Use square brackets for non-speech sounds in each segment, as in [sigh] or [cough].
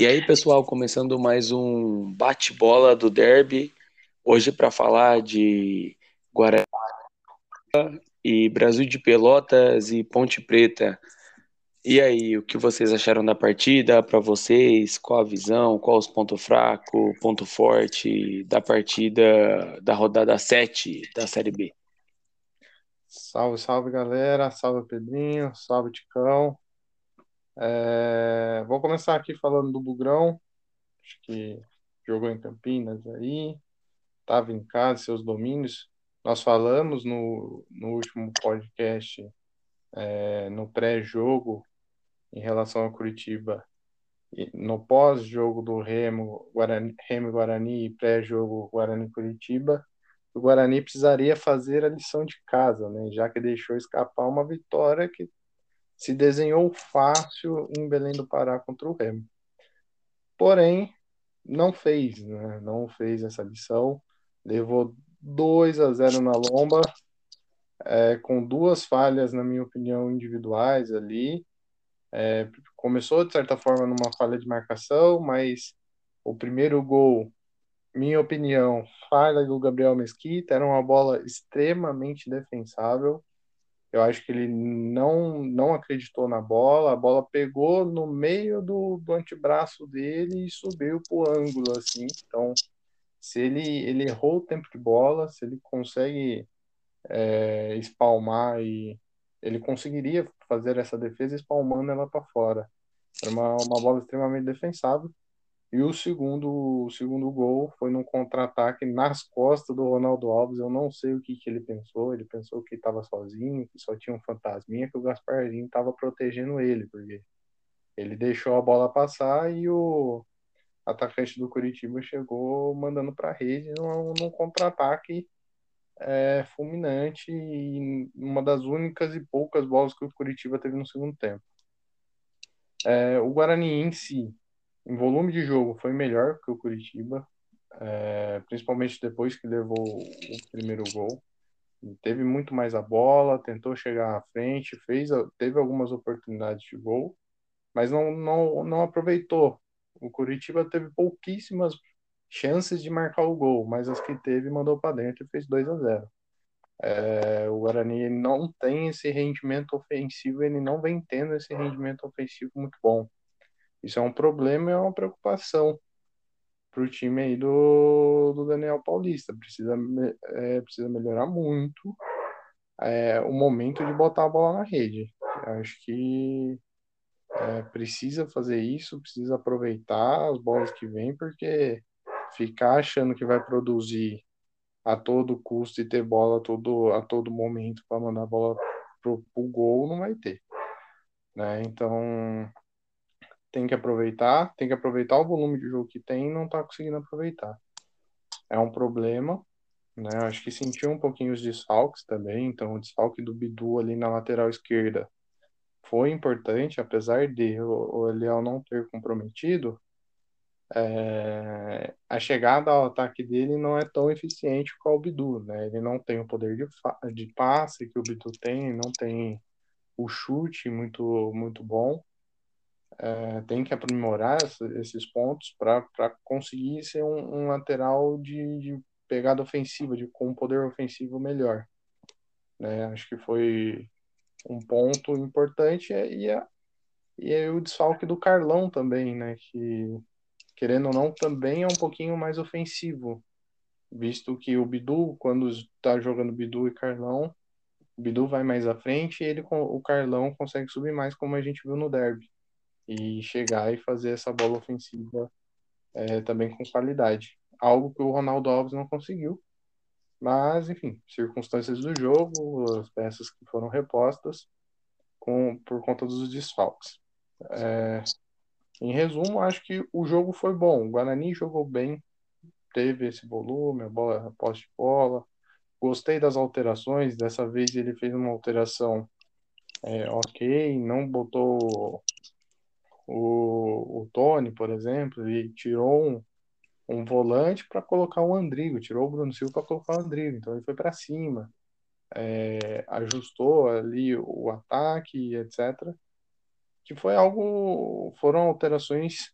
E aí, pessoal, começando mais um bate-bola do Derby, hoje para falar de Guarani e Brasil de Pelotas e Ponte Preta. E aí, o que vocês acharam da partida? Para vocês, qual a visão, qual os pontos fracos, ponto forte da partida da rodada 7 da Série B? Salve, salve galera, salve Pedrinho, salve Ticão. É, vou começar aqui falando do Bugrão, acho que jogou em Campinas aí, estava em casa, seus domínios. Nós falamos no, no último podcast, é, no pré-jogo, em relação a Curitiba, no pós-jogo do Remo, Guarani, Remo Guarani e pré-jogo Guarani-Curitiba, o Guarani precisaria fazer a lição de casa, né? já que deixou escapar uma vitória que se desenhou fácil em Belém do Pará contra o Remo. Porém, não fez, né? não fez essa lição, levou 2 a 0 na lomba, é, com duas falhas, na minha opinião, individuais ali. É, começou, de certa forma, numa falha de marcação, mas o primeiro gol minha opinião, falha do Gabriel Mesquita, era uma bola extremamente defensável. Eu acho que ele não, não acreditou na bola, a bola pegou no meio do, do antebraço dele e subiu para o ângulo, assim. Então, se ele, ele errou o tempo de bola, se ele consegue é, espalmar e ele conseguiria fazer essa defesa espalmando ela para fora. Era uma, uma bola extremamente defensável. E o segundo, o segundo gol foi num contra-ataque nas costas do Ronaldo Alves. Eu não sei o que, que ele pensou. Ele pensou que estava sozinho, que só tinha um fantasminha, que o Gasparzinho estava protegendo ele, porque ele deixou a bola passar e o atacante do Curitiba chegou mandando para a rede num, num contra-ataque é, fulminante e uma das únicas e poucas bolas que o Curitiba teve no segundo tempo. É, o Guarani em si em volume de jogo foi melhor que o Curitiba, é, principalmente depois que levou o primeiro gol. Teve muito mais a bola, tentou chegar à frente, fez, teve algumas oportunidades de gol, mas não, não, não aproveitou. O Curitiba teve pouquíssimas chances de marcar o gol, mas as que teve mandou para dentro e fez 2 a 0. É, o Guarani não tem esse rendimento ofensivo, ele não vem tendo esse rendimento ofensivo muito bom. Isso é um problema e é uma preocupação para o time aí do, do Daniel Paulista. Precisa, é, precisa melhorar muito é, o momento de botar a bola na rede. Eu acho que é, precisa fazer isso, precisa aproveitar as bolas que vêm, porque ficar achando que vai produzir a todo custo e ter bola a todo, a todo momento para mandar a bola pro, pro gol não vai ter. Né? Então tem que aproveitar, tem que aproveitar o volume de jogo que tem e não está conseguindo aproveitar. É um problema, né? Acho que sentiu um pouquinho os desfalques também, então o desfalque do Bidu ali na lateral esquerda foi importante, apesar de o, Eliel não ter comprometido, é, a chegada ao ataque dele não é tão eficiente qual o Bidu, né? Ele não tem o poder de, de passe que o Bidu tem, não tem o chute muito muito bom é, tem que aprimorar esses pontos para conseguir ser um, um lateral de, de, pegada ofensiva, de, com um poder ofensivo melhor. Né? Acho que foi um ponto importante e, a, e é o desfalque do Carlão também, né? que querendo ou não também é um pouquinho mais ofensivo, visto que o Bidu, quando está jogando Bidu e Carlão, o Bidu vai mais à frente e ele, o Carlão consegue subir mais, como a gente viu no derby e chegar e fazer essa bola ofensiva é, também com qualidade. Algo que o Ronaldo Alves não conseguiu. Mas, enfim, circunstâncias do jogo, as peças que foram repostas com, por conta dos desfalques. É, em resumo, acho que o jogo foi bom. O Guarani jogou bem, teve esse volume, a bola, a posse de bola. Gostei das alterações. Dessa vez ele fez uma alteração é, ok, não botou o, o Tony, por exemplo, ele tirou um, um volante para colocar o Andrigo, tirou o Bruno Silva para colocar o Andrigo, então ele foi para cima, é, ajustou ali o ataque, etc. Que foi algo, foram alterações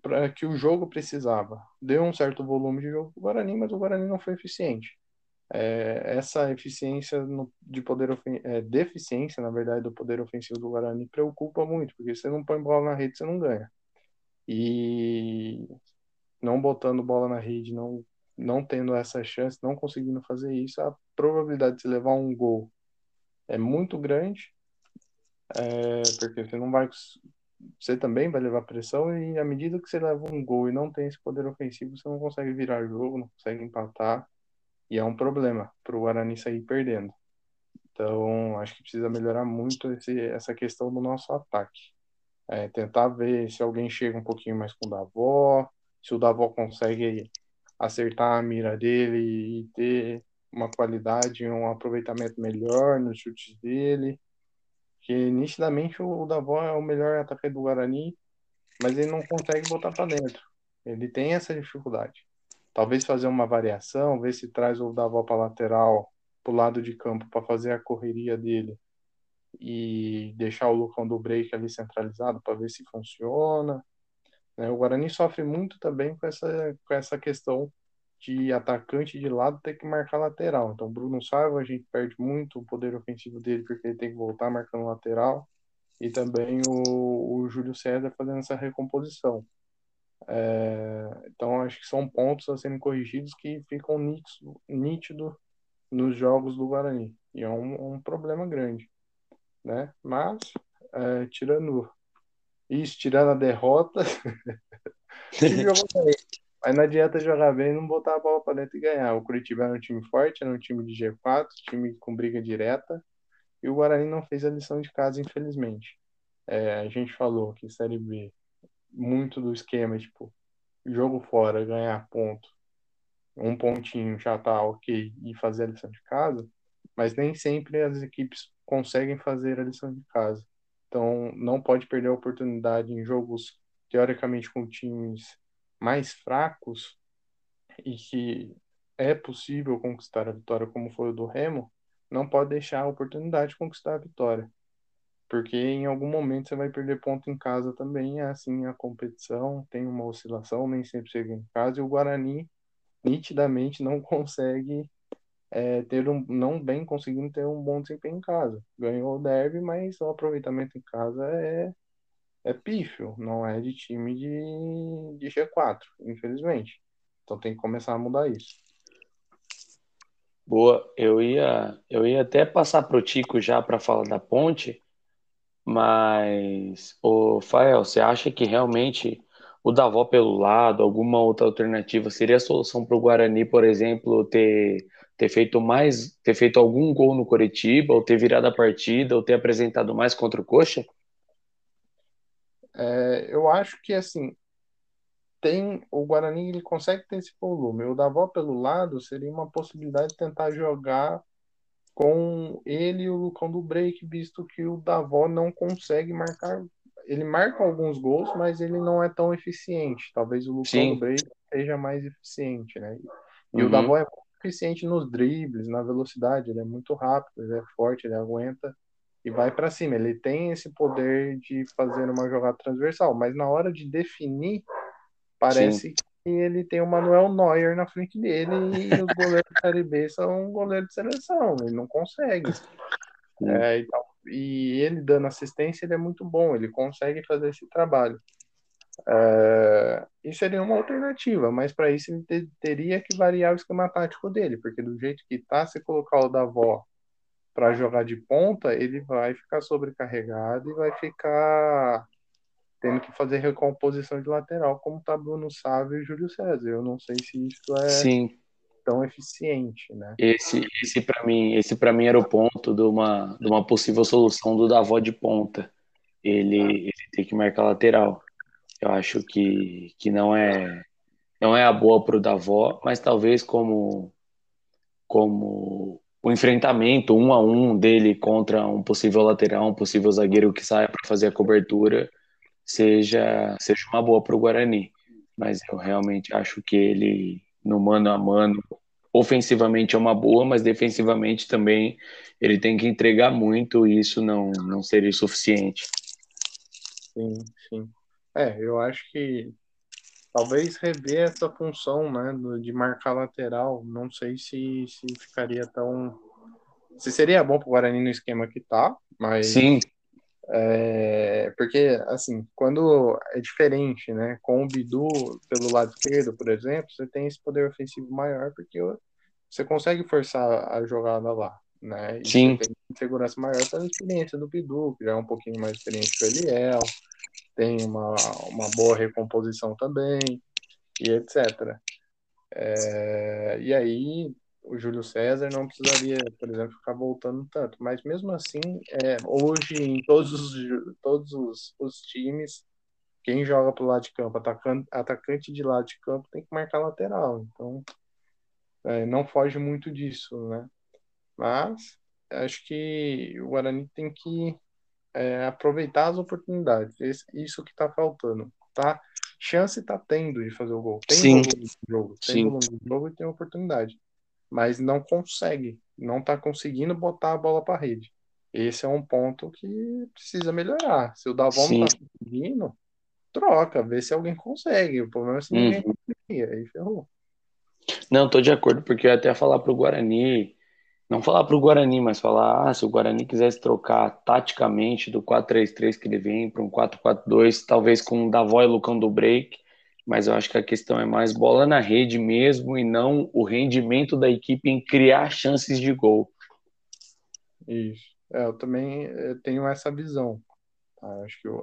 para que o jogo precisava. Deu um certo volume de jogo para o Guarani, mas o Guarani não foi eficiente. É, essa eficiência no, de poder é, deficiência, na verdade, do poder ofensivo do Guarani preocupa muito, porque você não põe bola na rede, você não ganha. E não botando bola na rede, não não tendo essa chance, não conseguindo fazer isso, a probabilidade de você levar um gol é muito grande, é, porque você não vai você também vai levar pressão e à medida que você leva um gol e não tem esse poder ofensivo, você não consegue virar jogo, não consegue empatar e é um problema para o Guarani sair perdendo. Então, acho que precisa melhorar muito esse, essa questão do nosso ataque. É, tentar ver se alguém chega um pouquinho mais com o Davó, se o Davó consegue acertar a mira dele e ter uma qualidade, um aproveitamento melhor nos chutes dele que nitidamente o Davó é o melhor atacante do Guarani, mas ele não consegue botar para dentro. Ele tem essa dificuldade. Talvez fazer uma variação, ver se traz o Davó para lateral, para o lado de campo, para fazer a correria dele e deixar o Lucão do break ali centralizado para ver se funciona. Né? O Guarani sofre muito também com essa, com essa questão de atacante de lado ter que marcar lateral. Então, Bruno Saiva, a gente perde muito o poder ofensivo dele porque ele tem que voltar marcando lateral. E também o, o Júlio César fazendo essa recomposição. É, então, acho que são pontos a serem corrigidos que ficam nítidos nítido nos jogos do Guarani. E é um, um problema grande. Né? Mas, é, tirando isso, tirando a derrota, [laughs] Mas não adianta jogar bem e não botar a bola para dentro e ganhar. O Curitiba era um time forte, era um time de G4, time com briga direta. E o Guarani não fez a lição de casa, infelizmente. É, a gente falou que Série B, muito do esquema, tipo, jogo fora, ganhar ponto, um pontinho já tá ok e fazer a lição de casa, mas nem sempre as equipes conseguem fazer a lição de casa. Então, não pode perder a oportunidade em jogos, teoricamente, com times mais fracos e que é possível conquistar a vitória como foi o do Remo, não pode deixar a oportunidade de conquistar a vitória. Porque em algum momento você vai perder ponto em casa também, é assim a competição, tem uma oscilação, nem sempre ganha em casa, e o Guarani nitidamente não consegue é, ter um, não bem conseguindo ter um bom desempenho em casa. Ganhou o derby, mas o aproveitamento em casa é é pífio, não é de time de, de G4, infelizmente. Então tem que começar a mudar isso. Boa, eu ia, eu ia até passar para o Tico já para falar da ponte, mas, o Fael, você acha que realmente o Davó pelo lado, alguma outra alternativa seria a solução para o Guarani, por exemplo, ter, ter feito mais, ter feito algum gol no Coritiba, ou ter virado a partida, ou ter apresentado mais contra o Coxa? É, eu acho que assim tem o Guarani ele consegue ter esse volume. O Davó pelo lado seria uma possibilidade de tentar jogar com ele e o Lucão do Break, visto que o Davó não consegue marcar. Ele marca alguns gols, mas ele não é tão eficiente. Talvez o Lucão Sim. do Break seja mais eficiente, né? E uhum. o Davó é muito eficiente nos dribles, na velocidade, ele é muito rápido, ele é forte, ele aguenta e vai para cima. Ele tem esse poder de fazer uma jogada transversal, mas na hora de definir, parece Sim. que ele tem o Manuel Neuer na frente dele e os goleiros da Série B são goleiros de seleção, ele não consegue. É, então, e ele dando assistência, ele é muito bom, ele consegue fazer esse trabalho. É, isso seria uma alternativa, mas para isso ele ter, teria que variar o esquema tático dele, porque do jeito que tá, se colocar o Davó para jogar de ponta, ele vai ficar sobrecarregado e vai ficar tendo que fazer recomposição de lateral, como tá Bruno Sávio e Júlio César. Eu não sei se isso é Sim. tão eficiente, né? Esse, esse para mim, esse para mim era o ponto de uma, de uma possível solução do Davó de ponta. Ele, ele tem que marcar lateral. Eu acho que, que não é não é a boa para o Davó, mas talvez como como o enfrentamento um a um dele contra um possível lateral, um possível zagueiro que saia para fazer a cobertura, seja, seja uma boa para o Guarani. Mas eu realmente acho que ele, no mano a mano, ofensivamente é uma boa, mas defensivamente também ele tem que entregar muito e isso não, não seria suficiente. Sim, sim. É, eu acho que talvez rever essa função, né, de marcar lateral. Não sei se, se ficaria tão. Se seria bom para o Guarani no esquema que tá, mas. Sim. É, porque, assim, quando é diferente, né? Com o Bidu pelo lado esquerdo, por exemplo, você tem esse poder ofensivo maior, porque você consegue forçar a jogada lá, né? E Sim. você tem segurança maior pela experiência do Bidu, que já é um pouquinho mais experiente que o Eliel, tem uma, uma boa recomposição também, e etc. É, e aí, o Júlio César não precisaria, por exemplo, ficar voltando tanto. Mas mesmo assim, é, hoje em todos os, todos os, os times, quem joga pro lado de campo, atacante, atacante de lado de campo, tem que marcar lateral. Então, é, não foge muito disso, né? Mas acho que o Guarani tem que é, aproveitar as oportunidades. Esse, isso que está faltando, tá? Chance está tendo de fazer o gol. Tem Sim. volume de jogo, tem Sim. volume de jogo e tem oportunidade. Mas não consegue, não está conseguindo botar a bola para a rede. Esse é um ponto que precisa melhorar. Se o Davon não está conseguindo, troca, vê se alguém consegue. O problema é se ninguém Uhum. conseguir, aí ferrou. Não, tô de acordo, porque eu ia até falar pro Guarani, não falar pro Guarani, mas falar, ah, se o Guarani quisesse trocar taticamente do 4-3-3 que ele vem para um 4-4-2, talvez com o Davó e Lucão do break, mas eu acho que a questão é mais bola na rede mesmo e não o rendimento da equipe em criar chances de gol. Isso. É, eu também eh, tenho essa visão. tá? Acho que o,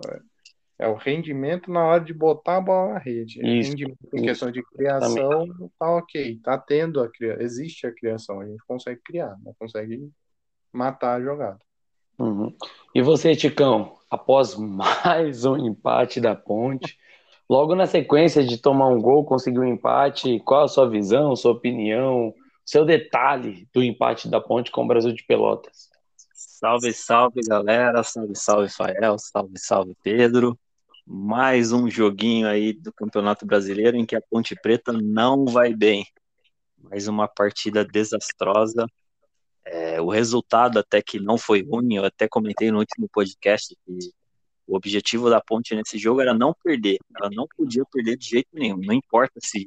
é o rendimento na hora de botar a bola na rede. É Isso, rendimento em questão de criação, tá ok. Tá tendo a criação. Existe a criação. A gente consegue criar, não consegue matar a jogada. Uhum. E você, Ticão, após [laughs] mais um empate da Ponte, logo na sequência de tomar um gol, conseguir um empate, qual a sua visão, sua opinião, seu detalhe do empate da Ponte com o Brasil de Pelotas? Salve, salve, galera. Salve, salve, Fael. Salve, salve, Pedro. Mais um joguinho aí do Campeonato Brasileiro em que a Ponte Preta não vai bem. Mais uma partida desastrosa. É, o resultado até que não foi ruim, eu até comentei no último podcast que o objetivo da Ponte nesse jogo era não perder. Ela não podia perder de jeito nenhum. Não importa se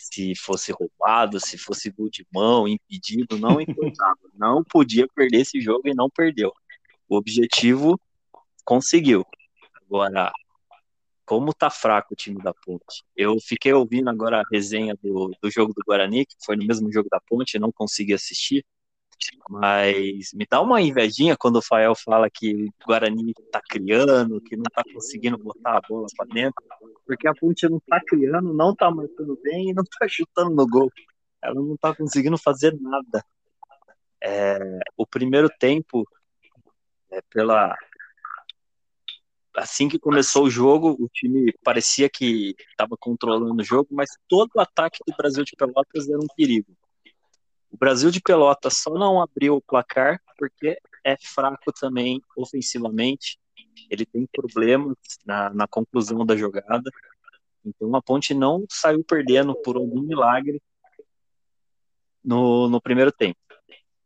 se fosse roubado, se fosse gol de mão, impedido, não importava. [laughs] não podia perder esse jogo e não perdeu. O objetivo conseguiu. Agora, como tá fraco o time da Ponte? Eu fiquei ouvindo agora a resenha do, do jogo do Guarani, que foi no mesmo jogo da Ponte, não consegui assistir. Mas me dá uma invejinha quando o Fael fala que o Guarani tá criando, que não tá conseguindo botar a bola para dentro, porque a Ponte não tá criando, não tá marcando bem e não tá [laughs] chutando no gol. Ela não tá conseguindo fazer nada. É, o primeiro tempo, é, pela assim que começou o jogo, o time parecia que estava controlando o jogo, mas todo o ataque do Brasil de Pelotas era um perigo. O Brasil de Pelotas só não abriu o placar porque é fraco também ofensivamente. Ele tem problemas na, na conclusão da jogada. Então a Ponte não saiu perdendo por algum milagre no, no primeiro tempo.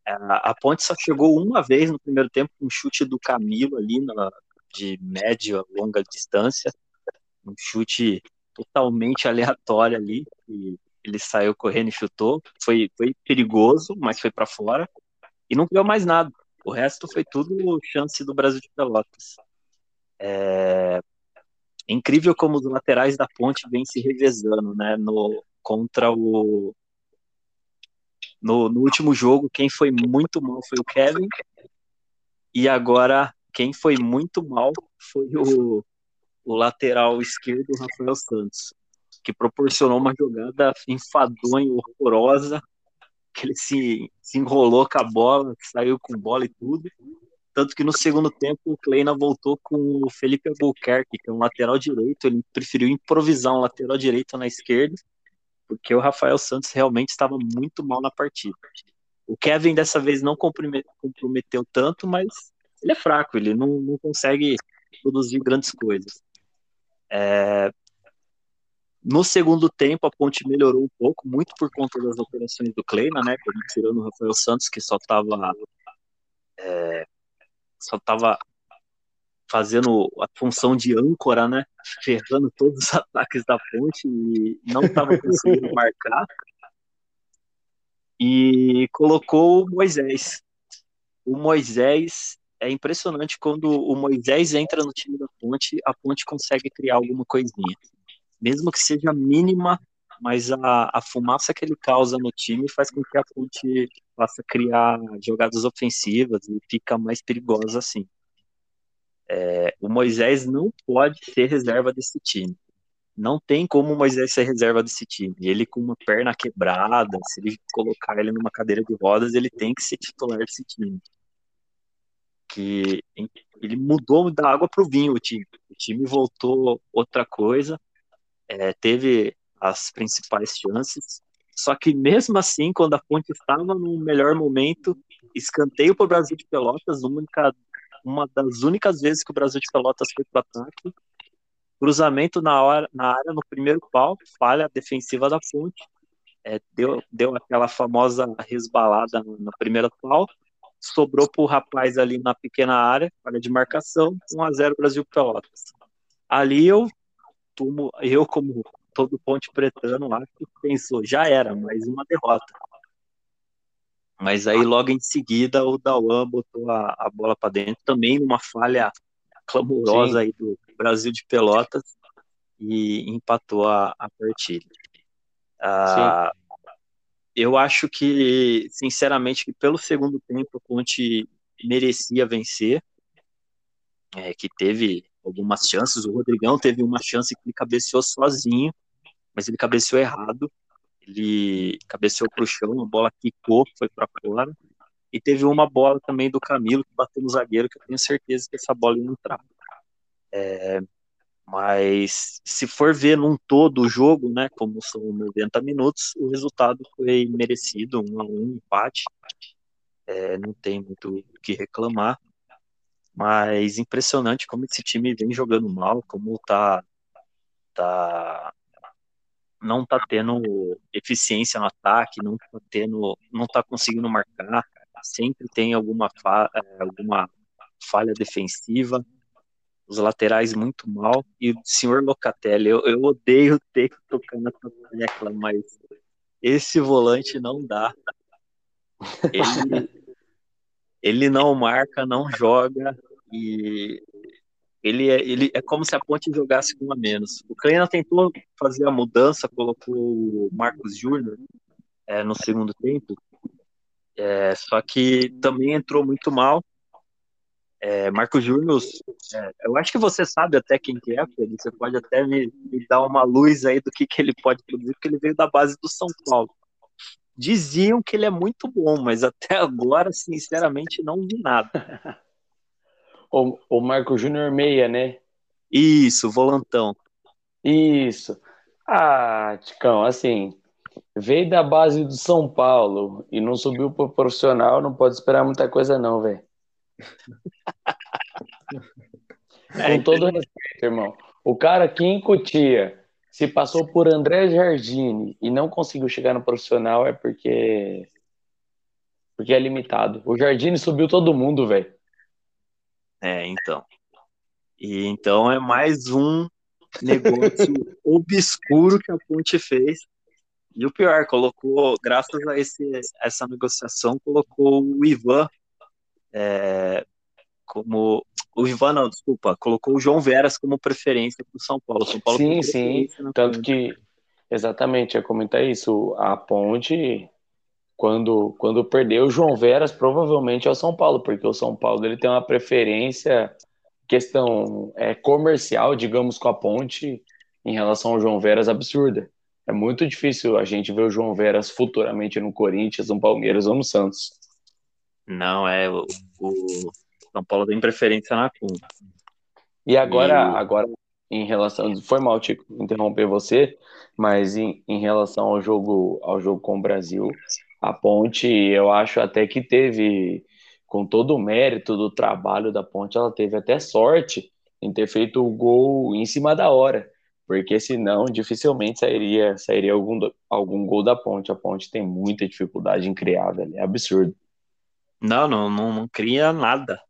A, Ponte só chegou uma vez no primeiro tempo com um chute do Camilo ali na, de média longa distância, um chute totalmente [laughs] aleatório ali, ele saiu correndo e chutou, foi, foi perigoso, mas foi para fora, e não criou mais nada. O resto foi tudo chance do Brasil de Pelotas. É incrível como os laterais da ponte vêm se revezando, né? No, contra o. No, no último jogo, quem foi muito mal foi o Kevin, e agora quem foi muito mal foi o, o lateral esquerdo, Rafael Santos, que proporcionou uma jogada enfadonha, horrorosa, que ele se, se enrolou com a bola, saiu com bola e tudo. Tanto que no segundo tempo o Kleina voltou com o Felipe Albuquerque, que é um lateral direito. Ele preferiu improvisar um lateral direito na esquerda, porque o Rafael Santos realmente estava muito mal na partida. O Kevin dessa vez não comprometeu tanto, mas ele é fraco, ele não, não consegue produzir grandes coisas. É... No segundo tempo, a Ponte melhorou um pouco, muito por conta das operações do Kleina, né? Tirando o Rafael Santos, que só estava é... só estava fazendo a função de âncora, né? Ferrando todos os [laughs] ataques da ponte e não estava conseguindo [laughs] marcar. E colocou o Moisés. O Moisés é impressionante quando o Moisés entra no time da ponte, a ponte consegue criar alguma coisinha. Mesmo que seja mínima, mas a, a fumaça que ele causa no time faz com que a ponte possa criar jogadas ofensivas e fica mais perigosa assim. É, o Moisés não pode ser reserva desse time. Não tem como o Moisés ser reserva desse time. Ele com uma perna quebrada, se ele colocar ele numa cadeira de rodas, ele tem que ser titular desse time. Que ele mudou da água para o vinho o time. O time voltou outra coisa. É, teve as principais chances. Só que mesmo assim, quando a Ponte estava no melhor momento, escanteio para o Brasil de Pelotas, uma das únicas vezes que o Brasil de Pelotas foi para ataque. Cruzamento na, hora, na área, no primeiro pau, falha defensiva da Ponte. É, deu, deu aquela famosa resbalada no, primeiro pau. Sobrou para o rapaz ali na pequena área, falha de marcação, 1 a 0 Brasil Pelotas. Ali eu, eu como todo Ponte Pretano lá que pensou, já era, mais uma derrota. Mas aí logo em seguida o Dauan botou a, a bola para dentro, também numa falha clamorosa Sim. aí do Brasil de Pelotas e empatou a, a partida. Ah, eu acho que, sinceramente, que pelo segundo tempo o Ponte merecia vencer, é, que teve algumas chances. O Rodrigão teve uma chance que ele cabeceou sozinho, mas ele cabeceou errado. Ele cabeceou para o chão, a bola quicou, foi para fora. E teve uma bola também do Camilo que bateu no zagueiro, que eu tenho certeza que essa bola ia entrar. É, mas se for ver num todo o jogo, né, como são 90 minutos, o resultado foi merecido, um a um empate. É, não tem muito o que reclamar. Mas impressionante como esse time vem jogando mal, como tá, tá não tá tendo eficiência no ataque, não tá tendo, não tá conseguindo marcar, sempre tem alguma, fa é, alguma falha defensiva, os laterais muito mal, e o senhor Locatelli, eu, eu odeio ter que tocar nessa tecla, mas esse volante não dá. [laughs] Ele, ele não marca, não joga, e ele é, ele é como se a Ponte jogasse com a menos. O Kleina tentou fazer a mudança, colocou o Marcos Júnior é, no segundo tempo, é, só que também entrou muito mal. É, Marcos Júnior, é, eu acho que você sabe até quem que é. Você pode até me, me, dar uma luz aí do que, que ele pode produzir, porque ele veio da base do São Paulo. Diziam que ele é muito bom, mas até [laughs] agora, sinceramente, não vi nada. [laughs] O, o Marco Júnior Meia, né? Isso, volantão. Isso. Ah, Ticão, assim, veio da base do São Paulo e não subiu pro profissional, não pode esperar muita coisa não, velho. [laughs] Com todo respeito, irmão. O cara aqui em Cotia, se passou por André Jardine e não conseguiu chegar no profissional é porque porque é limitado. O Jardine subiu todo mundo, velho. É, então. E então é mais um negócio [laughs] obscuro que a Ponte fez. E o pior, colocou, graças a esse, essa negociação, colocou o Ivan é, como. O Ivan, não, desculpa, colocou o João Veras como preferência para o São Paulo. São Paulo sim, sim. Tanto que, exatamente, ia comentar isso. A Ponte quando, quando perdeu o João Veras, provavelmente é o São Paulo, porque o São Paulo ele tem uma preferência, questão é, comercial, digamos, com a ponte, em relação ao João Veras, absurda. É muito difícil a gente ver o João Veras futuramente no Corinthians, no Palmeiras ou no Santos. Não, é o, o São Paulo tem preferência na conta. E agora, e... agora em relação, foi mal te interromper você, mas em, em relação ao jogo, ao jogo com o Brasil, a Ponte, eu acho até que teve, com todo o mérito do trabalho da Ponte, ela teve até sorte em ter feito o gol em cima da hora, porque senão dificilmente sairia, sairia algum, algum gol da Ponte. A Ponte tem muita dificuldade em criar, é absurdo. Não, não, não, não cria nada.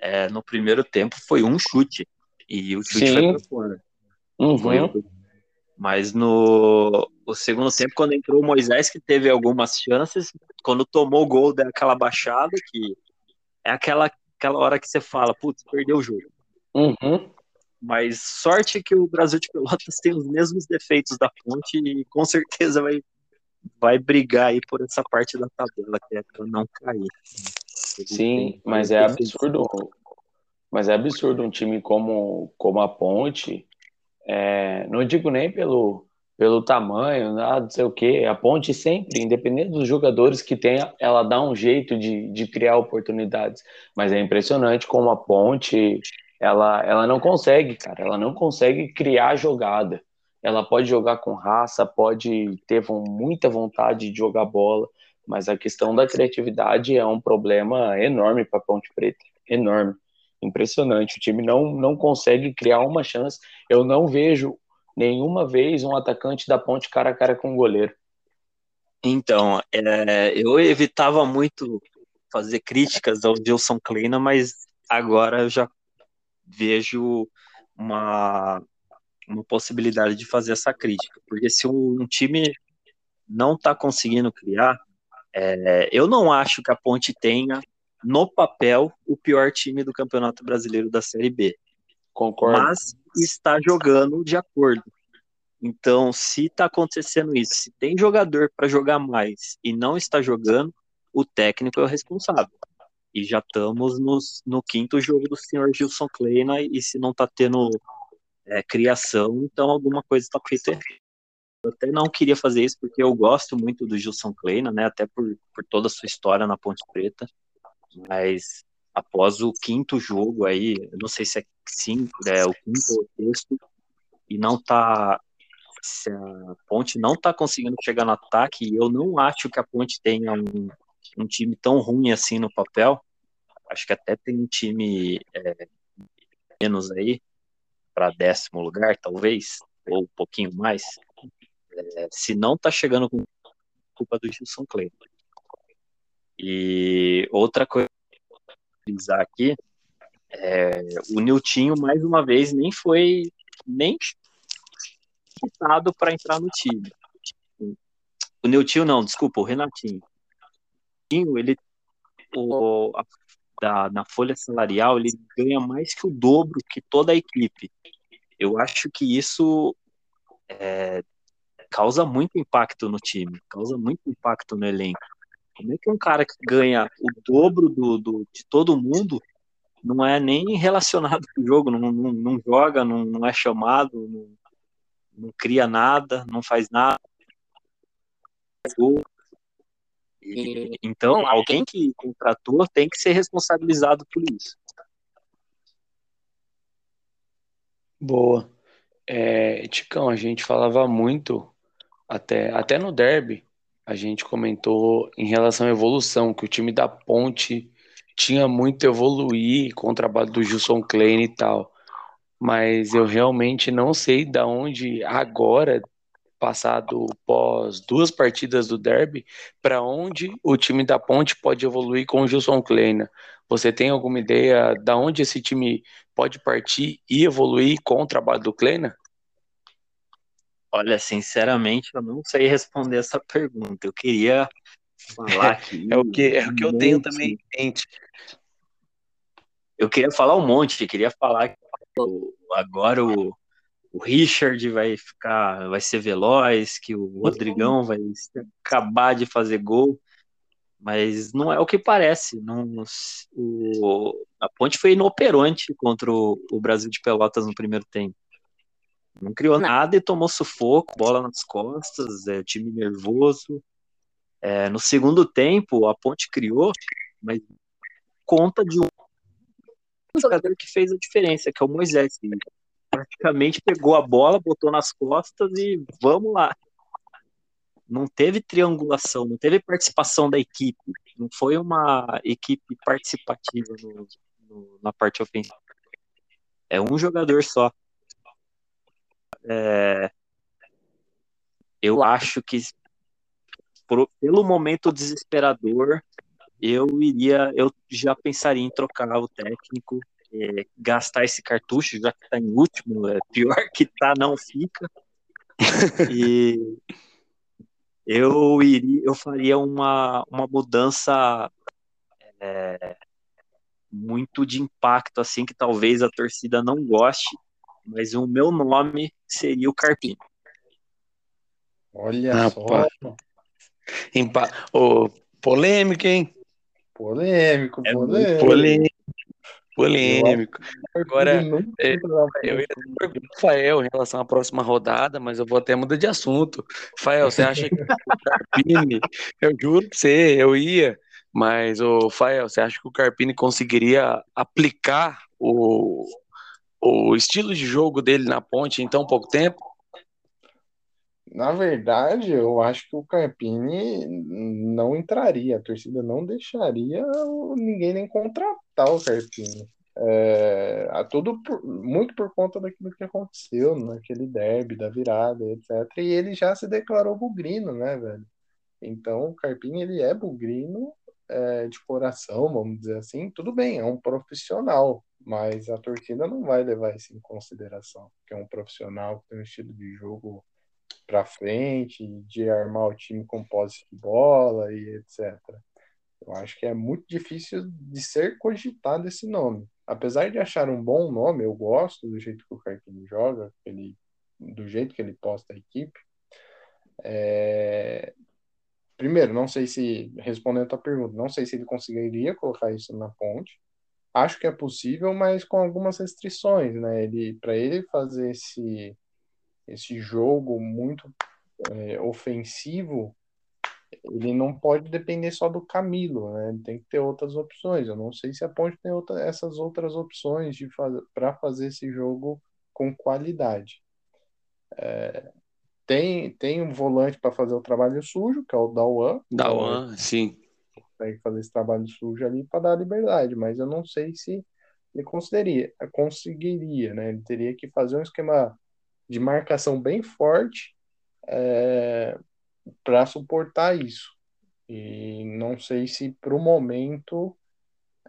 é, no primeiro tempo foi um chute. E o chute Sim. foi pra fora. Uhum. Mas no o segundo tempo, quando entrou o Moisés, que teve algumas chances, quando tomou o gol daquela baixada, que é aquela, aquela hora que você fala, putz, perdeu o jogo. Uhum. Mas sorte que o Brasil de Pelotas [laughs] tem os mesmos defeitos da ponte e com certeza vai, vai brigar aí por essa parte da tabela, que é para não cair. Sim, mas é absurdo. Mas é absurdo um time como, como a Ponte. É, não digo nem pelo, pelo tamanho, nada, não sei o quê. A Ponte sempre, independente dos jogadores que tenha, ela dá um jeito de, de criar oportunidades. Mas é impressionante como a Ponte ela, ela não consegue, cara, ela não consegue criar jogada. Ela pode jogar com raça, pode ter muita vontade de jogar bola, mas a questão da criatividade é um problema enorme para Ponte Preta, enorme, impressionante. O time não, não consegue criar uma chance. Eu não vejo nenhuma vez um atacante da Ponte cara a cara com o goleiro. Então, é, eu evitava muito fazer críticas ao Gilson Kleina, mas agora eu já vejo uma, uma possibilidade de fazer essa crítica, porque se um, time não está conseguindo criar, é, eu não acho que a Ponte tenha no papel o pior time do Campeonato Brasileiro da Série B. Concordo. Mas está jogando de acordo. Então, se está acontecendo isso, se tem jogador para jogar mais e não está jogando, o técnico é o responsável. E já estamos no quinto jogo do senhor Gilson Kleina, e se não está tendo é, criação, então alguma coisa está feita errado. Eu até não queria fazer isso porque eu gosto muito do Gilson Kleina, né? Até por, por toda a sua história na Ponte Preta. Mas após o quinto jogo aí, não sei se é cinco, é o quinto ou sexto, e não tá. Se a Ponte não tá conseguindo chegar no ataque, e eu não acho que a Ponte tenha um, um time tão ruim assim no papel. Acho que até tem um time é, menos aí, para décimo lugar, talvez, ou um pouquinho mais. É, se não tá chegando com culpa do Gilson Clay. E outra coisa que aqui, é, o Niltinho, mais uma vez, nem foi nem citado para entrar no time. O Niltinho não, desculpa, o Renatinho ele o, a, da, na folha salarial ele ganha mais que o dobro que toda a equipe. Eu acho que isso é, causa muito impacto no time, causa muito impacto no elenco. Como é que um cara que ganha o dobro do, do de todo mundo não é nem relacionado com o jogo, não, não, não joga, não, não, é chamado, não, cria nada, não faz nada. Então, alguém que contratou tem que ser responsabilizado por isso. Boa. É, Ticão, a gente falava muito, até, até no derby, a gente comentou em relação à evolução, que o time da Ponte tinha muito a evoluir com o trabalho do Gilson Klein e tal. Mas eu realmente não sei da onde agora passado pós duas partidas do derby, para onde o time da Ponte pode evoluir com o Gilson Kleina. Você tem alguma ideia da onde esse time pode partir e evoluir com o trabalho do Kleina? Olha, sinceramente, eu não sei responder essa pergunta. Eu queria falar [laughs] é o que é o que eu tenho também em mente. Eu queria falar um monte, queria falar que agora o o Richard vai ficar, vai ser veloz, que o Rodrigão vai acabar de fazer gol, mas não é o que parece. Não, o, a Ponte foi inoperante contra o, o, Brasil de Pelotas no primeiro tempo. Não criou não. nada e tomou sufoco, bola nas costas, é, time nervoso. É, no segundo tempo, a Ponte criou, mas conta de um jogador que fez a diferença, que é o Moisés praticamente pegou a bola, botou nas costas e vamos lá. Não teve triangulação, não teve participação da equipe. Não foi uma equipe participativa no, no, na parte ofensiva. É um jogador só. É, eu acho que pelo momento desesperador, eu iria, eu já pensaria em trocar o técnico, é, gastar esse cartucho, já que está em último, é pior que tá, não fica. [laughs] E eu iria, eu faria uma, uma mudança é, muito de impacto, assim, que talvez a torcida não goste, mas o meu nome seria o Carpinho. Olha Rapaz. só. Impa... Oh, polêmico, hein? Polêmico, é polêmico. Polêmico. Agora, é, eu ia perguntar pro Fael em relação à próxima rodada, mas eu vou até mudar de assunto. Fael, você acha que o Carpini, [laughs] eu juro pra você, eu ia, mas o Fael, você acha que o Carpini conseguiria aplicar o, o estilo de jogo dele na ponte em tão pouco tempo? Na verdade, eu acho que o Carpini não entraria, a torcida não deixaria ninguém nem contratar o Carpini. É, a tudo por, muito por conta daquilo que aconteceu naquele derby da virada, etc. E ele já se declarou bugrino, né, velho? Então, o Carpini ele é bugrino é, de coração, vamos dizer assim. Tudo bem, é um profissional, mas a torcida não vai levar isso em consideração, que é um profissional que tem um estilo de jogo para frente, de armar o time com posse de bola e etc. Eu acho que é muito difícil de ser cogitado esse nome. Apesar de achar um bom nome, eu gosto do jeito que o Carquinho joga, ele, do jeito que ele posta a equipe. É... Primeiro, não sei se, respondendo a tua pergunta, não sei se ele conseguiria colocar isso na ponte. Acho que é possível, mas com algumas restrições, né? Ele, para ele fazer esse esse jogo muito é, ofensivo, ele não pode depender só do Camilo, né? Ele tem que ter outras opções. Eu não sei se a Ponte tem outra, essas outras opções de faz, para fazer esse jogo com qualidade. É, tem, tem um volante para fazer o trabalho sujo, que é o Dawan. Dawan, sim. Consegue fazer esse trabalho sujo ali para dar liberdade, mas eu não sei se ele conseguiria, conseguiria, né? Ele teria que fazer um esquema de marcação bem forte é, para suportar isso. E não sei se para o momento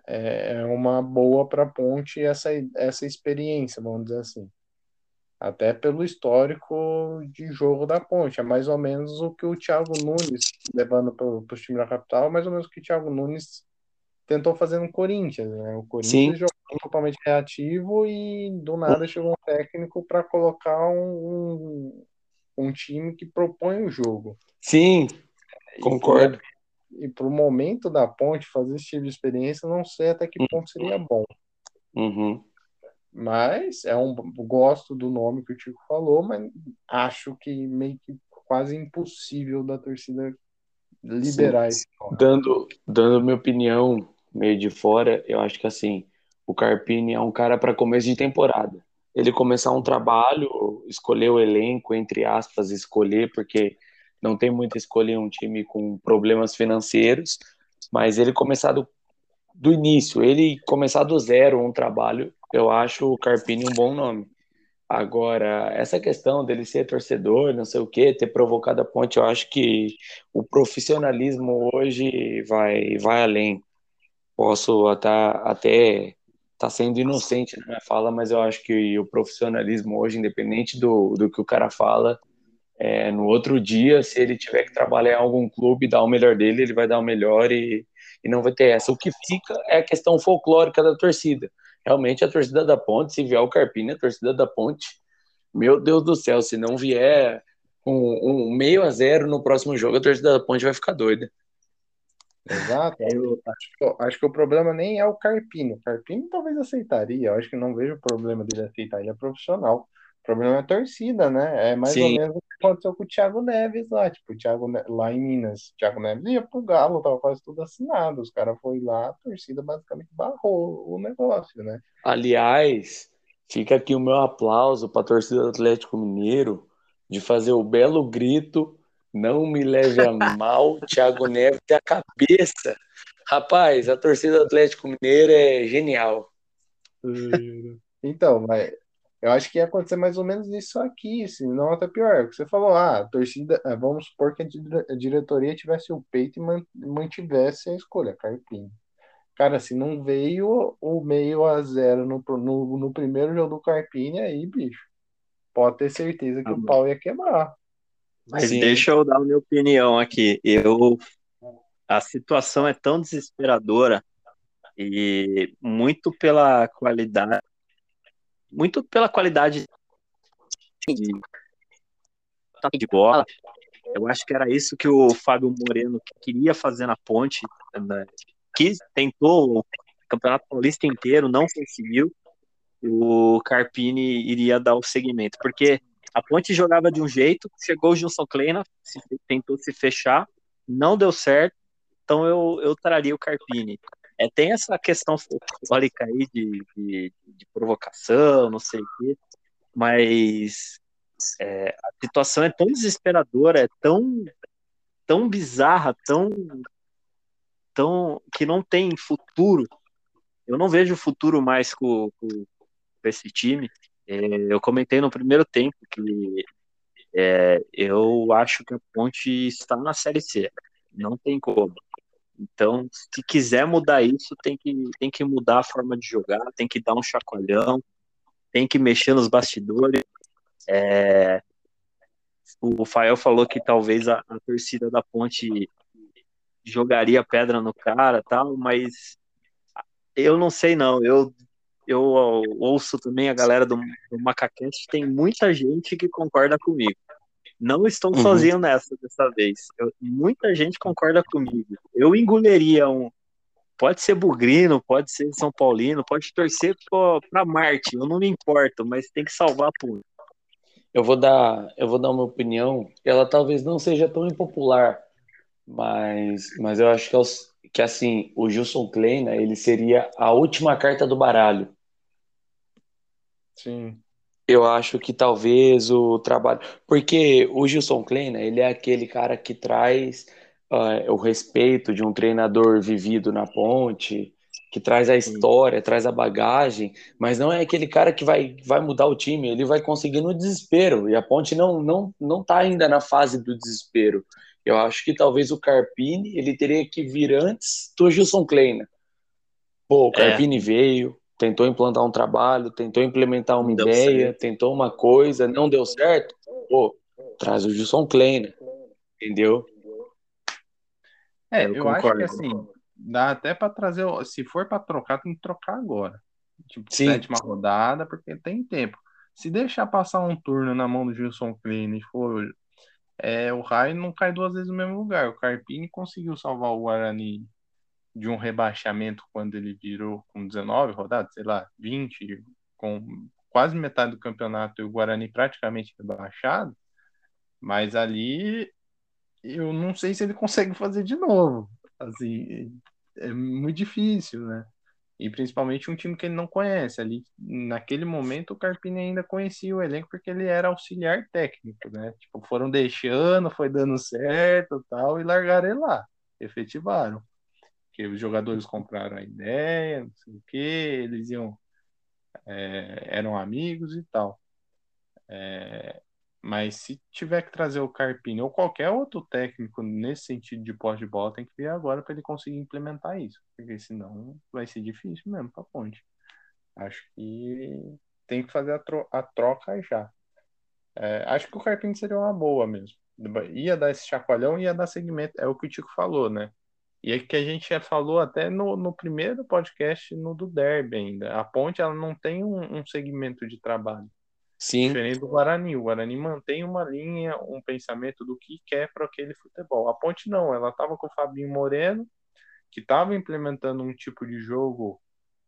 é, é uma boa para a ponte essa, essa experiência, vamos dizer assim. Até pelo histórico de jogo da ponte. É mais ou menos o que o Thiago Nunes, levando para o time da capital, é mais ou menos o que o Thiago Nunes tentou fazer no Corinthians. Né? O Corinthians Sim. Totalmente reativo e do nada chegou um técnico para colocar um, um, time que propõe o jogo. Sim, concordo. E para o momento da ponte fazer esse tipo de experiência, não sei até que ponto seria bom. Uhum. Mas é um gosto do nome que o Tico falou, mas acho que meio que quase impossível da torcida liberar Sim. esse nome. Dando, dando minha opinião meio de fora, eu acho que assim, o Carpini é um cara para começo de temporada. Ele começar um trabalho, escolher o elenco, entre aspas, escolher, porque não tem muito escolher um time com problemas financeiros, mas ele começar do, do início, ele começar do zero um trabalho, eu acho o Carpini um bom nome. Agora, essa questão dele ser torcedor, não sei o que, ter provocado a ponte, eu acho que o profissionalismo hoje vai, vai além. Posso até, até tá sendo inocente na minha fala, mas eu acho que o profissionalismo hoje, independente do, do que o cara fala, é, no outro dia, se ele tiver que trabalhar em algum clube, dar o melhor dele, ele vai dar o melhor e, e não vai ter essa. O que fica é a questão folclórica da torcida. Realmente, a torcida da Ponte, se vier o Carpini, a torcida da Ponte, meu Deus do céu, se não vier um, um meio a zero no próximo jogo, a torcida da Ponte vai ficar doida. Exato. Eu acho, acho, que o problema nem é o Carpino. O Carpino talvez aceitaria. Eu acho que não vejo o problema dele aceitar. Ele é profissional. O problema é a torcida, né? É mais Sim. ou menos o que aconteceu com o Thiago Neves lá. Tipo, o Thiago lá em Minas. O Thiago Neves ia pro Galo, tava quase tudo assinado. Os caras foram lá, a torcida basicamente barrou o negócio, né? Aliás, fica aqui o meu aplauso para a torcida do Atlético Mineiro de fazer o belo grito não me leve a mal, Thiago Neves tem a cabeça. Rapaz, a torcida do Atlético Mineiro é genial. [laughs] Então, mas Eu acho que ia acontecer mais ou menos isso aqui, se não até pior. Você falou, ah, a torcida, eh, vamos supor que a diretoria tivesse o peito e mantivesse a escolha, Carpini. Cara, se não veio o meio a zero no, no, no primeiro jogo do Carpini, aí, bicho, pode ter certeza que ah, o pau ia quebrar. Mas Sim. deixa eu dar a minha opinião aqui. Eu a situação é tão desesperadora e muito pela qualidade muito pela qualidade de, de bola. Eu acho que era isso que o Fábio Moreno queria fazer na ponte, né? que tentou o Campeonato Paulista inteiro, não conseguiu. O Carpini iria dar o segmento, porque a ponte jogava de um jeito, chegou o Gilson Kleina, se, tentou se fechar, não deu certo, então eu, eu traria o Carpini. É, tem essa questão folclórica aí de, de, de, provocação, não sei o quê, mas é, a situação é tão desesperadora, é tão, tão bizarra, tão, tão que não tem futuro. Eu não vejo futuro mais com, com, com esse time. É, eu comentei no primeiro tempo que é, eu acho que a Ponte está na Série C. Não tem como. Então, se quiser mudar isso, tem que, tem que mudar a forma de jogar, tem que dar um chacoalhão, tem que mexer nos bastidores. É, o Fael falou que talvez a, a, torcida da Ponte jogaria pedra no cara, tal, mas eu não sei não. Eu eu ouço também a galera do, do Macacast, tem muita gente que concorda comigo. Não estou uhum. sozinho nessa dessa vez. Eu, muita gente concorda comigo. Eu engoliria um. Pode ser bugrino, pode ser São Paulino, pode torcer para Marte, eu não me importo, mas tem que salvar a ponte. Eu vou dar, eu vou dar uma opinião. Ela talvez não seja tão impopular, mas, mas eu acho que, é que assim, o Gilson Kleina, ele seria a última carta do baralho. Sim. Eu acho que talvez o trabalho. Porque o Gilson Kleina, ele é aquele cara que traz uh, o respeito de um treinador vivido na ponte, que traz a história, traz a bagagem, mas não é aquele cara que vai, vai mudar o time, ele vai conseguir no desespero. E a ponte não, não, não tá ainda na fase do desespero. Eu acho que talvez o Carpini ele teria que vir antes do Gilson Kleina. Pô, o é. Carpini é. veio, tentou implantar um trabalho, tentou implementar uma não ideia, tentou uma coisa, não deu certo, pô, traz o Gilson Kleina, entendeu? É, eu, eu acho que assim, dá até para trazer, se for para trocar, tem que trocar agora. Tipo, Sim. sétima rodada, porque tem tempo. Se deixar passar um turno na mão do Gilson Kleina e for é, o Raio não cai duas vezes no mesmo lugar. O Carpini conseguiu salvar o Guarani de um rebaixamento quando ele virou com 19 rodadas, sei lá, 20, com quase metade do campeonato e o Guarani praticamente rebaixado, mas ali eu não sei se ele consegue fazer de novo. Assim, é muito difícil, né? E principalmente um time que ele não conhece. Ali, naquele momento, o Carpini ainda conhecia o elenco porque ele era auxiliar técnico, né? Tipo, foram deixando, foi dando certo tal, e largaram ele lá. Efetivaram porque os jogadores compraram a ideia, não sei o que, eles iam é, eram amigos e tal. É, mas se tiver que trazer o Carpini ou qualquer outro técnico nesse sentido de pós de bola, tem que vir agora para ele conseguir implementar isso, porque senão vai ser difícil mesmo para a Ponte. Acho que tem que fazer a, tro a troca já. É, acho que o Carpini seria uma boa mesmo. Ia dar esse chacoalhão, ia dar segmento. É o que o Tico falou, né? E é que a gente já falou até no, no primeiro podcast, no do Derby ainda. A Ponte ela não tem um, um segmento de trabalho. Sim. Diferente do Guarani. O Guarani mantém uma linha, um pensamento do que quer para aquele futebol. A Ponte não, ela estava com o Fabinho Moreno, que estava implementando um tipo de jogo,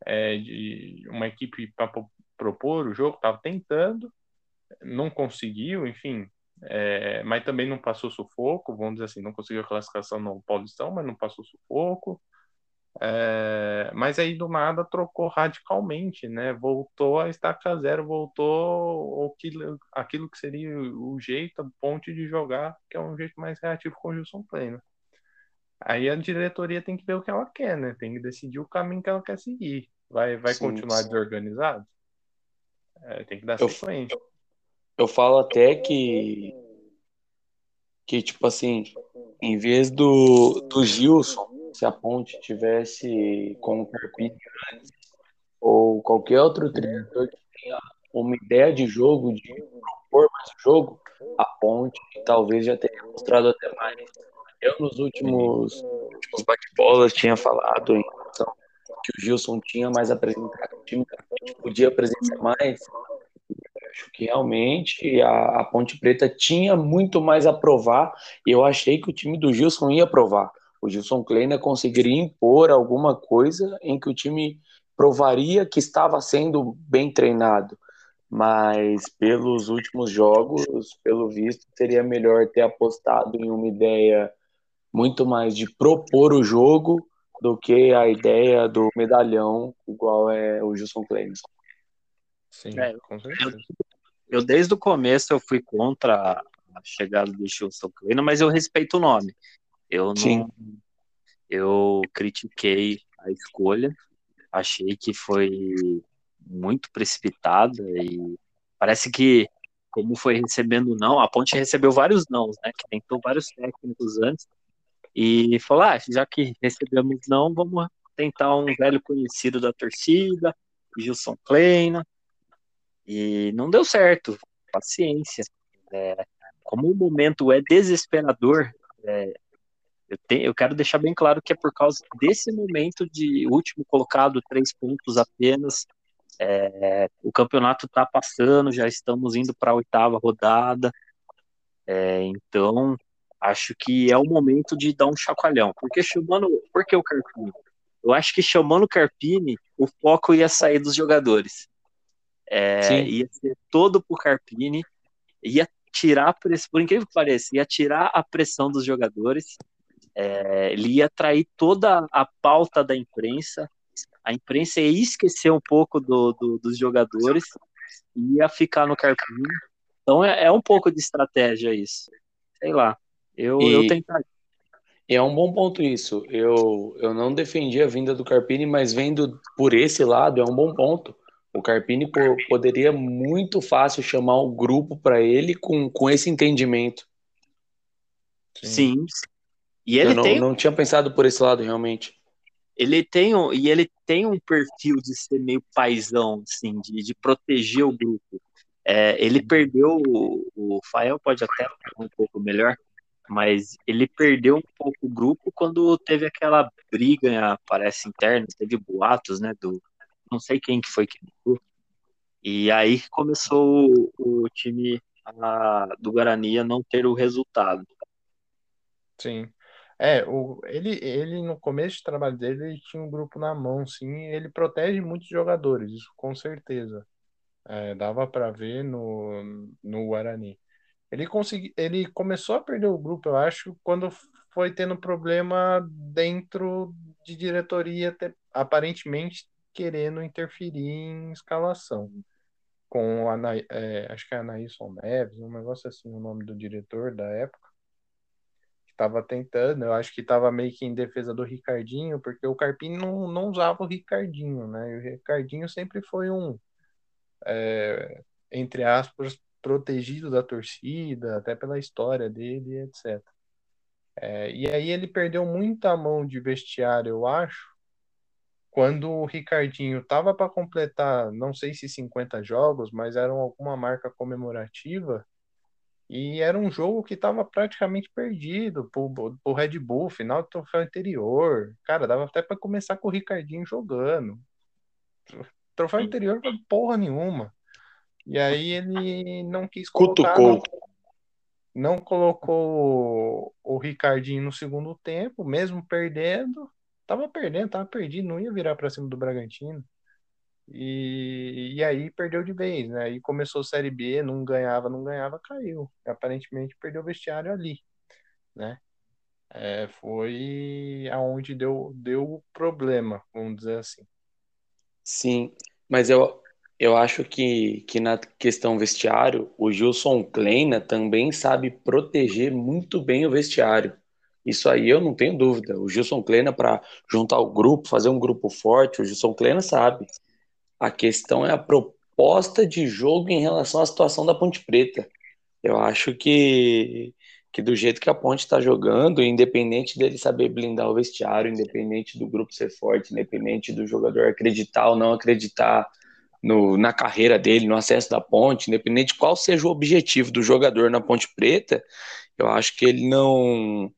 é, de uma equipe para propor o jogo, estava tentando, não conseguiu, enfim, é, mas também não passou sufoco, vamos dizer assim, não conseguiu a classificação no Paulistão, mas não passou sufoco. É, mas aí do nada trocou radicalmente, né? Voltou a estaca zero, voltou aquilo, aquilo que seria o jeito, a ponte de jogar, que é um jeito mais reativo com o Gilson Pleno. Aí a diretoria tem que ver o que ela quer, né? Tem que decidir o caminho que ela quer seguir. Vai, vai sim, continuar sim. desorganizado? É, tem que dar Eu- sequência. Eu falo até que, que tipo assim, em vez do, do Gilson, se a Ponte tivesse com antes, ou qualquer outro treinador que tenha uma ideia de jogo, de propor mais o jogo, a Ponte talvez já teria mostrado até mais. Eu, nos últimos, últimos bate-bolas, tinha falado em relação que o Gilson tinha mais apresentado, o time podia apresentar mais. Acho que realmente a, a Ponte Preta tinha muito mais a provar e eu achei que o time do Gilson ia provar. O Gilson Kleina conseguiria impor alguma coisa em que o time provaria que estava sendo bem treinado. Mas pelos últimos jogos, pelo visto, seria melhor ter apostado em uma ideia muito mais de propor o jogo do que a ideia do medalhão, igual é o Gilson Kleina. Sim, É, com certeza. Eu, desde o começo, eu fui contra a chegada do Gilson Kleina, mas eu respeito o nome. Eu não. Sim. Eu critiquei a escolha, achei que foi muito precipitada e parece que, como foi recebendo não, a Ponte recebeu vários nãos, né? Que tentou vários técnicos antes e falou: ah, já que recebemos não, vamos tentar um velho conhecido da torcida, Gilson Kleina. E não deu certo. Paciência. É, como o momento é desesperador, é, eu, te, eu quero deixar bem claro que é por causa desse momento de último colocado, três pontos apenas. É, o campeonato está passando, já estamos indo para a oitava rodada. É, então, acho que é o momento de dar um chacoalhão. Porque chamando. Por que o Carpini? Eu acho que chamando o Carpini, o foco ia sair dos jogadores. É, ia ser todo pro Carpini, ia tirar a pressão, por incrível que pareça, ia tirar a pressão dos jogadores, é, ele ia atrair toda a pauta da imprensa, a imprensa ia esquecer um pouco do, do, dos jogadores, ia ficar no Carpini. Então é, é, um pouco de estratégia isso. Sei lá, eu, e... eu tentaria. É um bom ponto isso. Eu, eu não defendi a vinda do Carpini, mas vendo por esse lado é um bom ponto. O Carpini poderia muito fácil chamar o grupo para ele com, com esse entendimento. Sim. Sim. E ele Eu não, tem, não tinha pensado por esse lado, realmente. Ele tem um, e ele tem um perfil de ser meio paizão, assim, de, de proteger o grupo. É, ele perdeu o, o Fael pode até falar um pouco melhor, mas ele perdeu um pouco o grupo quando teve aquela briga, parece interna, teve boatos, né, do não sei quem que foi que mudou. E aí começou o, o time a, do Guarani a não ter o resultado. Sim. É, o, ele, ele no começo de trabalho dele, ele tinha um grupo na mão, sim, ele protege muitos jogadores, isso com certeza. É, dava para ver no, no Guarani. Ele, consegui, ele começou a perder o grupo, eu acho, quando foi tendo problema dentro de diretoria, ter, aparentemente querendo interferir em escalação. Com a, é, acho que é Anaíson Neves, um negócio assim, o nome do diretor da época. Estava tentando, eu acho que estava meio que em defesa do Ricardinho, porque o Carpini não, não usava o Ricardinho, né? E o Ricardinho sempre foi um, é, entre aspas, protegido da torcida, até pela história dele, etc. É, e aí ele perdeu muita mão de vestiário, eu acho, quando o Ricardinho estava para completar, não sei se 50 jogos, mas era alguma marca comemorativa, e era um jogo que estava praticamente perdido pro, pro Red Bull, final do troféu anterior. Cara, dava até para começar com o Ricardinho jogando. Troféu anterior foi porra nenhuma. E aí ele não quis colocar. Não, não colocou o Ricardinho no segundo tempo, mesmo perdendo. Tava perdendo, tava perdido, não ia virar para cima do Bragantino. E, e aí perdeu de vez, né? Aí começou a Série B, não ganhava, não ganhava, caiu. Aparentemente perdeu o vestiário ali, né? É, foi aonde deu, deu problema, vamos dizer assim. Sim, mas eu, eu acho que, que na questão vestiário, o Gilson Kleina também sabe proteger muito bem o vestiário. Isso aí eu não tenho dúvida. O Gilson Kleina, para juntar o grupo, fazer um grupo forte, o Gilson Kleina sabe. A questão é a, pro, proposta de jogo em relação à situação da Ponte Preta. Eu acho que, que do jeito que a Ponte está jogando, independente dele saber blindar o vestiário, independente do grupo ser forte, independente do jogador acreditar ou não acreditar no, na carreira dele, no acesso da Ponte, independente de qual seja o objetivo do jogador na Ponte Preta, eu acho que ele não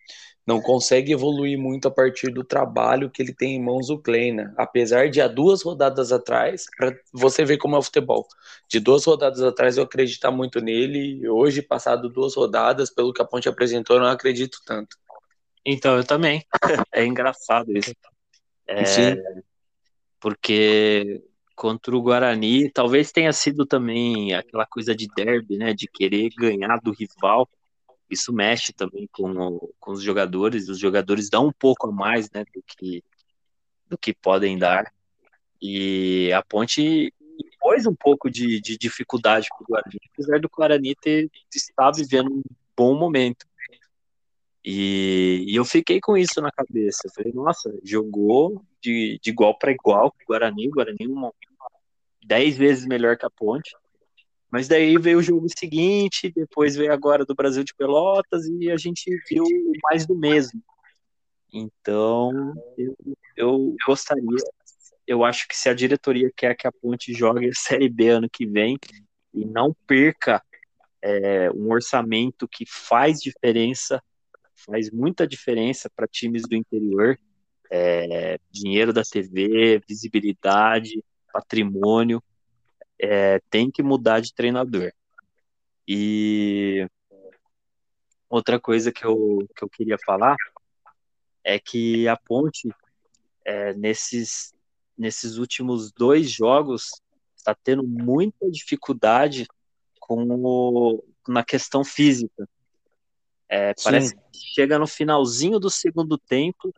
não consegue evoluir muito a partir do trabalho que ele tem em mãos o Kleina. Apesar de há duas rodadas atrás, para você ver como é o futebol, de duas rodadas atrás eu acreditar muito nele, hoje, passado duas rodadas, pelo que a Ponte apresentou, eu não acredito tanto. Então, eu também. [laughs] é engraçado isso. É, Sim. Porque contra o Guarani, talvez tenha sido também aquela coisa de derby, né, de querer ganhar do rival, isso mexe também com, com os jogadores, os jogadores dão um pouco a mais né, do, que, do que podem dar. E a Ponte pôs um pouco de, de dificuldade para o Guarani, apesar do Guarani ter estar vivendo um bom momento. E, e, eu fiquei com isso na cabeça. Eu falei, nossa, jogou de, de igual para igual com o Guarani, o Guarani uma, dez vezes melhor que a Ponte. Mas daí veio o jogo seguinte, depois veio agora do Brasil de Pelotas e a gente viu mais do mesmo. Então, eu, eu gostaria, eu acho que se a diretoria quer que a Ponte jogue a Série B ano que vem e não perca é, um orçamento que faz diferença, faz muita diferença para times do interior, é, dinheiro da TV, visibilidade, patrimônio, é, tem que mudar de treinador. E outra coisa que eu, que eu queria falar é que a Ponte, é, nesses, nesses últimos dois jogos, está tendo muita dificuldade com o, na questão física. É, parece que chega no finalzinho do segundo tempo,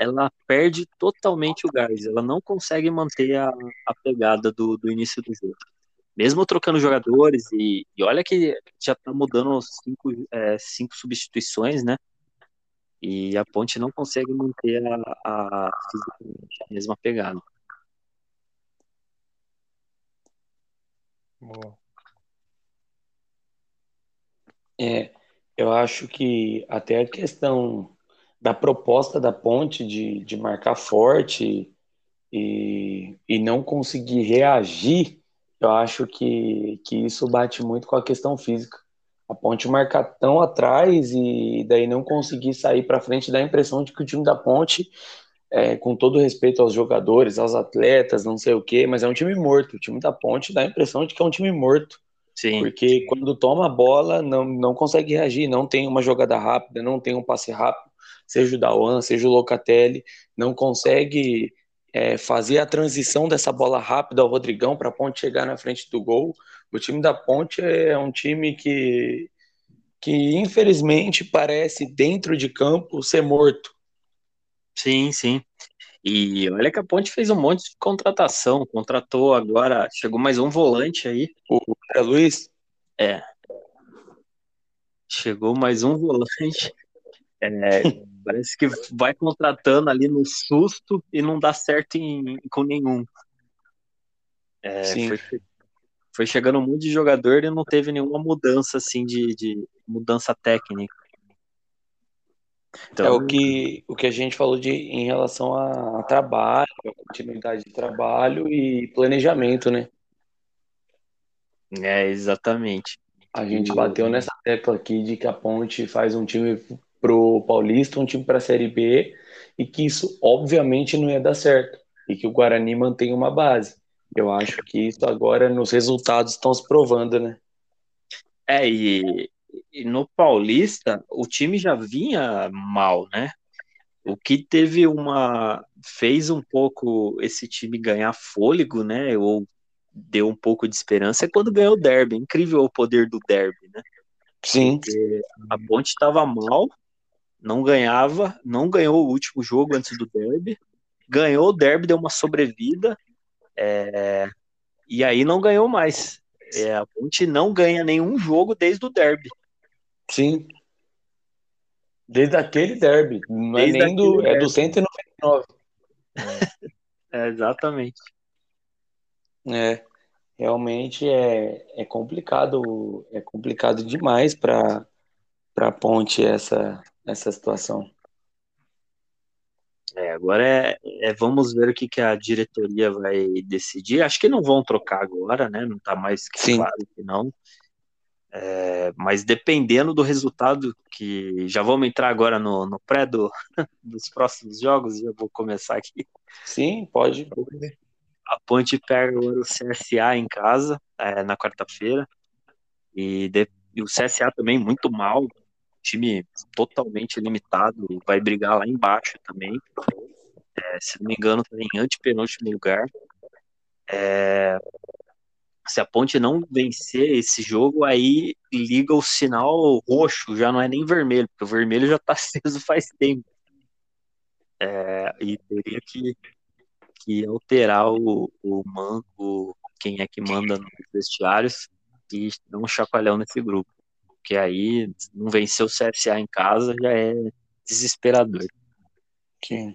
ela perde totalmente o gás, ela não consegue manter a, a pegada do, do início do jogo. Mesmo trocando jogadores, e, e olha que já tá mudando cinco, é, cinco substituições, né? E a Ponte não consegue manter a, a, a mesma pegada. Boa. É, eu acho que até a questão da proposta da Ponte de, de marcar forte e, e não conseguir reagir, eu acho que, que isso bate muito com a questão física. A Ponte marcar tão atrás e daí não conseguir sair para frente dá a impressão de que o time da Ponte, é, com todo respeito aos jogadores, aos atletas, não sei o quê, mas é um time morto. O time da Ponte dá a impressão de que é um time morto. Sim. Porque quando toma a bola, não, não consegue reagir, não tem uma jogada rápida, não tem um passe rápido seja o Dawan, seja o Locatelli, não consegue é, fazer a transição dessa bola rápida ao Rodrigão para a Ponte chegar na frente do gol. O time da Ponte é um time que, que infelizmente parece dentro de campo ser morto. Sim, sim. E olha que a Ponte fez um monte de contratação, contratou agora, chegou mais um volante aí. O Luiz? É. Chegou mais um volante. É, Parece que vai contratando ali no susto e não dá certo em, com nenhum. É, foi, foi, chegando um monte de jogador e não teve nenhuma mudança assim de, de mudança técnica. Então, é o que, o que a gente falou de, em relação a, a trabalho, a continuidade de trabalho e planejamento, né? É, exatamente. A gente bateu nessa tecla aqui de que a Ponte faz um time pro Paulista, um time para a Série B, e que isso obviamente não ia dar certo, e que o Guarani mantém uma base. Eu acho que isso agora nos resultados estão se provando, né? É, e, e no Paulista o time já vinha mal, né? O que teve uma. fez um pouco esse time ganhar fôlego, né? Ou deu um pouco de esperança é quando ganhou o derby. Incrível o poder do derby, né? Sim. Porque a Ponte estava mal, não ganhava, não ganhou o último jogo antes do derby, ganhou o derby, deu uma sobrevida, é, e aí não ganhou mais. É, a Ponte não ganha nenhum jogo desde o derby. Sim. Desde aquele derby. Não é é nem do. Derby. É do 199. [laughs] é, exatamente. É. realmente é, é complicado, é complicado demais para a Ponte essa, essa situação. É, agora é, é, vamos ver o que, que a diretoria vai decidir. Acho que não vão trocar agora, né? Não está mais Sim. claro que não. É, mas dependendo do resultado, que já vamos entrar agora no, no pré do, [laughs] dos próximos jogos, já vou começar aqui. Sim, pode. A Ponte pega o CSA em casa é, na quarta-feira. E, e, o CSA também muito mal. Time totalmente limitado. Vai brigar lá embaixo também. É, se não me engano, está em antepenúltimo lugar. É, se a Ponte não vencer esse jogo, aí liga o sinal roxo, já não é nem vermelho, porque o vermelho já está [laughs] aceso faz tempo. É, e teria que, que alterar o, o quem é que manda nos vestiários, e dar um chacoalhão nesse grupo. Porque aí, não vencer o CSA em casa já é desesperador. Sim.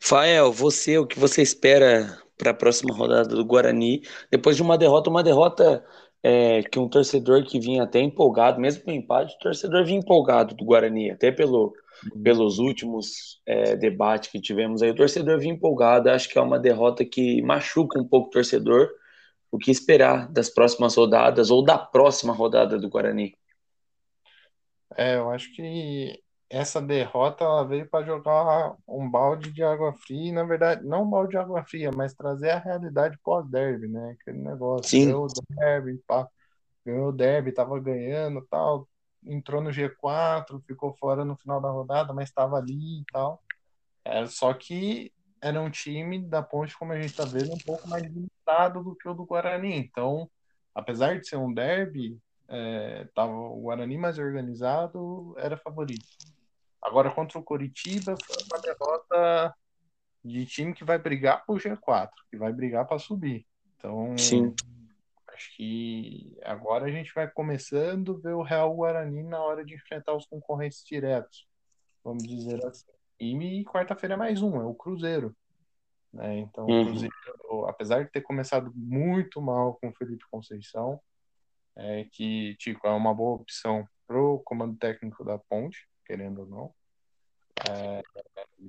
Fael, você, o que você espera para a próxima rodada do Guarani, depois de uma derrota, uma derrota é, que um torcedor que vinha até empolgado, mesmo com empate, o torcedor vinha empolgado do Guarani, até pelo, uhum. pelos últimos é, debates que tivemos aí, o torcedor vinha empolgado, acho que é uma derrota que machuca um pouco o torcedor, o que esperar das próximas rodadas ou da próxima rodada do Guarani? É, eu acho que essa derrota ela veio para jogar um balde de água fria, e, na verdade, não um balde de água fria, mas trazer a realidade pós-derby, né? Aquele negócio, Sim. ganhou o derby, pá, ganhou o derby, tava ganhando tal, entrou no G4, ficou fora no final da rodada, mas estava ali e tal. É, só que era um time da Ponte, como a gente está vendo, um pouco mais limitado do que o do Guarani. Então, apesar de ser um derby, é, tava o Guarani mais organizado, era favorito. Agora, contra o Coritiba, foi uma derrota de time que vai brigar por G4, que vai brigar para subir. Então, Sim. acho que agora a gente vai começando a ver o Real Guarani na hora de enfrentar os concorrentes diretos, vamos dizer assim. E quarta-feira é mais um, é o Cruzeiro. Né? Então, uhum. o Cruzeiro, apesar de ter começado muito mal com o Felipe Conceição, é, que tipo, é uma boa opção pro comando técnico da Ponte, querendo ou não. É,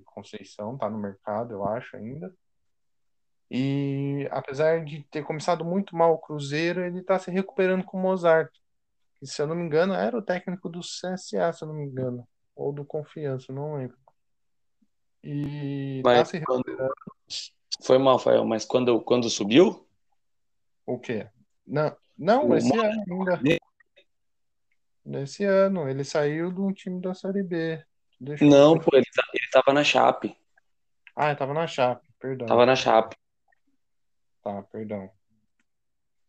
Conceição está no mercado, eu acho, ainda. E apesar de ter começado muito mal o Cruzeiro, ele está se recuperando com o Mozart. Que, se eu não me engano, era o técnico do CSA, se eu não me engano. Ou do Confiança, não lembro. E mas tá se recuperando. Foi mal, Fael, mas quando, quando subiu? O quê? Não, não esse ano ainda. Nesse ano, ele saiu de um time da Série B. Deixa não, pô, ele, tá, ele tava na Chape. Ah, ele tava na Chape, perdão. Tava na Chape. Tá, perdão.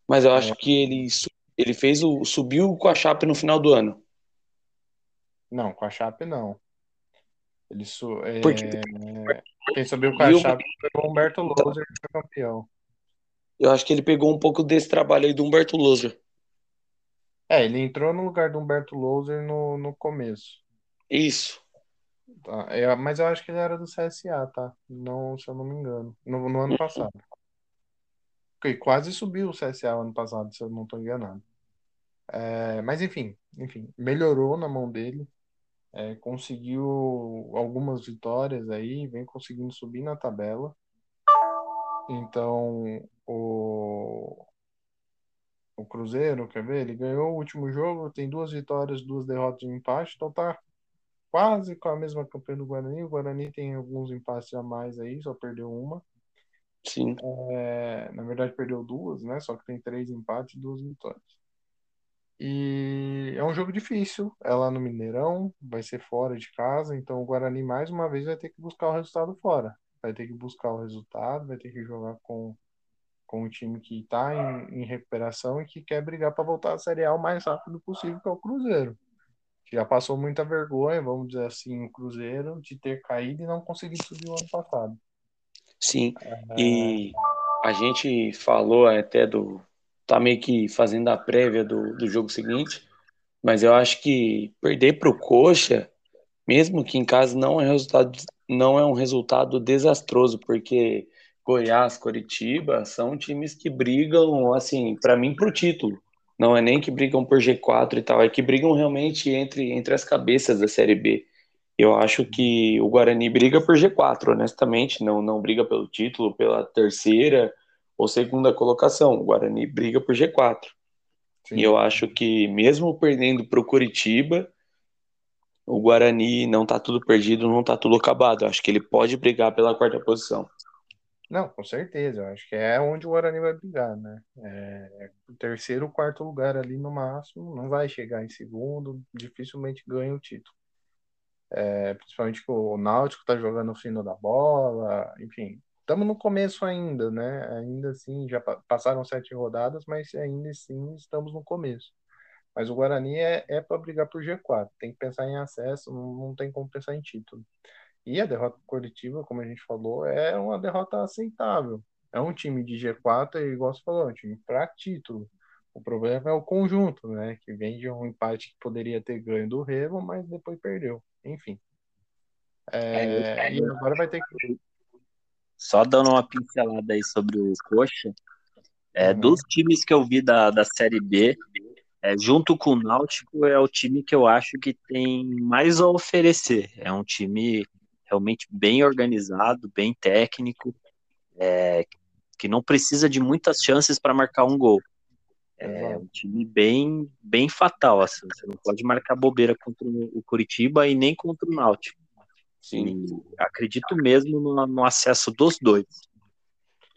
Mas eu acho é. que ele, ele fez o. subiu com a Chape no final do ano. Não, com a Chape não. Ele su, é, Porque... Quem subiu com a Chape foi o Humberto Loser, que foi campeão. Eu acho que ele pegou um pouco desse trabalho aí do Humberto Loser. É, ele entrou no lugar do Humberto Loser no, no começo. Isso. Tá, é, mas eu acho que ele era do CSA, tá? Não, se eu não me engano. No, no ano passado. Okay, quase subiu o CSA ano passado, se eu não estou enganado. É, mas enfim, enfim, melhorou na mão dele. É, conseguiu algumas vitórias aí, vem conseguindo subir na tabela. Então, o, o Cruzeiro, quer ver? Ele ganhou o último jogo, tem duas vitórias, duas derrotas e um empate, então tá quase com a mesma campanha do Guarani. O Guarani tem alguns empates a mais aí, só perdeu uma. Sim. É, na verdade, perdeu duas, né? Só que tem três empates e duas vitórias. E é um jogo difícil, é lá no Mineirão, vai ser fora de casa, então o Guarani mais uma vez vai ter que buscar o resultado fora. Vai ter que buscar o resultado, vai ter que jogar com com um time que está em, em, recuperação e que quer brigar para voltar à Série A o mais rápido possível, que é o Cruzeiro. Que já passou muita vergonha, vamos dizer assim, o Cruzeiro, de ter caído e não conseguir subir o ano passado. Sim, é... e a gente falou até do. tá meio que fazendo a prévia do, do jogo seguinte, mas eu acho que perder para o Coxa, mesmo que em casa, não é, resultado, não é um resultado desastroso, porque Goiás, Coritiba são times que brigam, assim, para mim, pro título. Não é nem que brigam por G4 e tal, é que brigam realmente entre, entre as cabeças da Série B. Eu acho que o Guarani briga por G4, honestamente, não, não briga pelo título, pela terceira ou segunda colocação. O Guarani briga por G4. Sim. E eu acho que, mesmo perdendo para o Curitiba, o Guarani não está tudo perdido, não está tudo acabado. Eu acho que ele pode brigar pela quarta posição. Não, com certeza. Eu acho que é onde o Guarani vai brigar, né? É, o terceiro, quarto lugar ali no máximo, não vai chegar em segundo, dificilmente ganha o título. É, principalmente que o Náutico tá jogando no fino da bola, enfim. Estamos no começo ainda, né? Ainda assim, já passaram sete rodadas, mas ainda assim estamos no começo. Mas o Guarani é, é para brigar por G4. Tem que pensar em acesso, não, não tem como pensar em título. E a derrota coletiva, como a gente falou, é uma derrota aceitável. É um time de G4, e igual você falou, é um time para título. O problema é o conjunto, né? Que vem de um empate que poderia ter ganho do Revo, mas depois perdeu. Enfim. É, é, e agora vai ter que. Só dando uma pincelada aí sobre o Coxa. É, uhum. Dos times que eu vi da, da Série B, é, junto com o Náutico, é o time que eu acho que tem mais a oferecer. É um time realmente bem organizado, bem técnico, é, que não precisa de muitas chances para marcar um gol. É um time bem, bem fatal, assim. Você não pode marcar bobeira contra o Curitiba e nem contra o Náutico. Sim. E acredito mesmo no, no, acesso dos dois.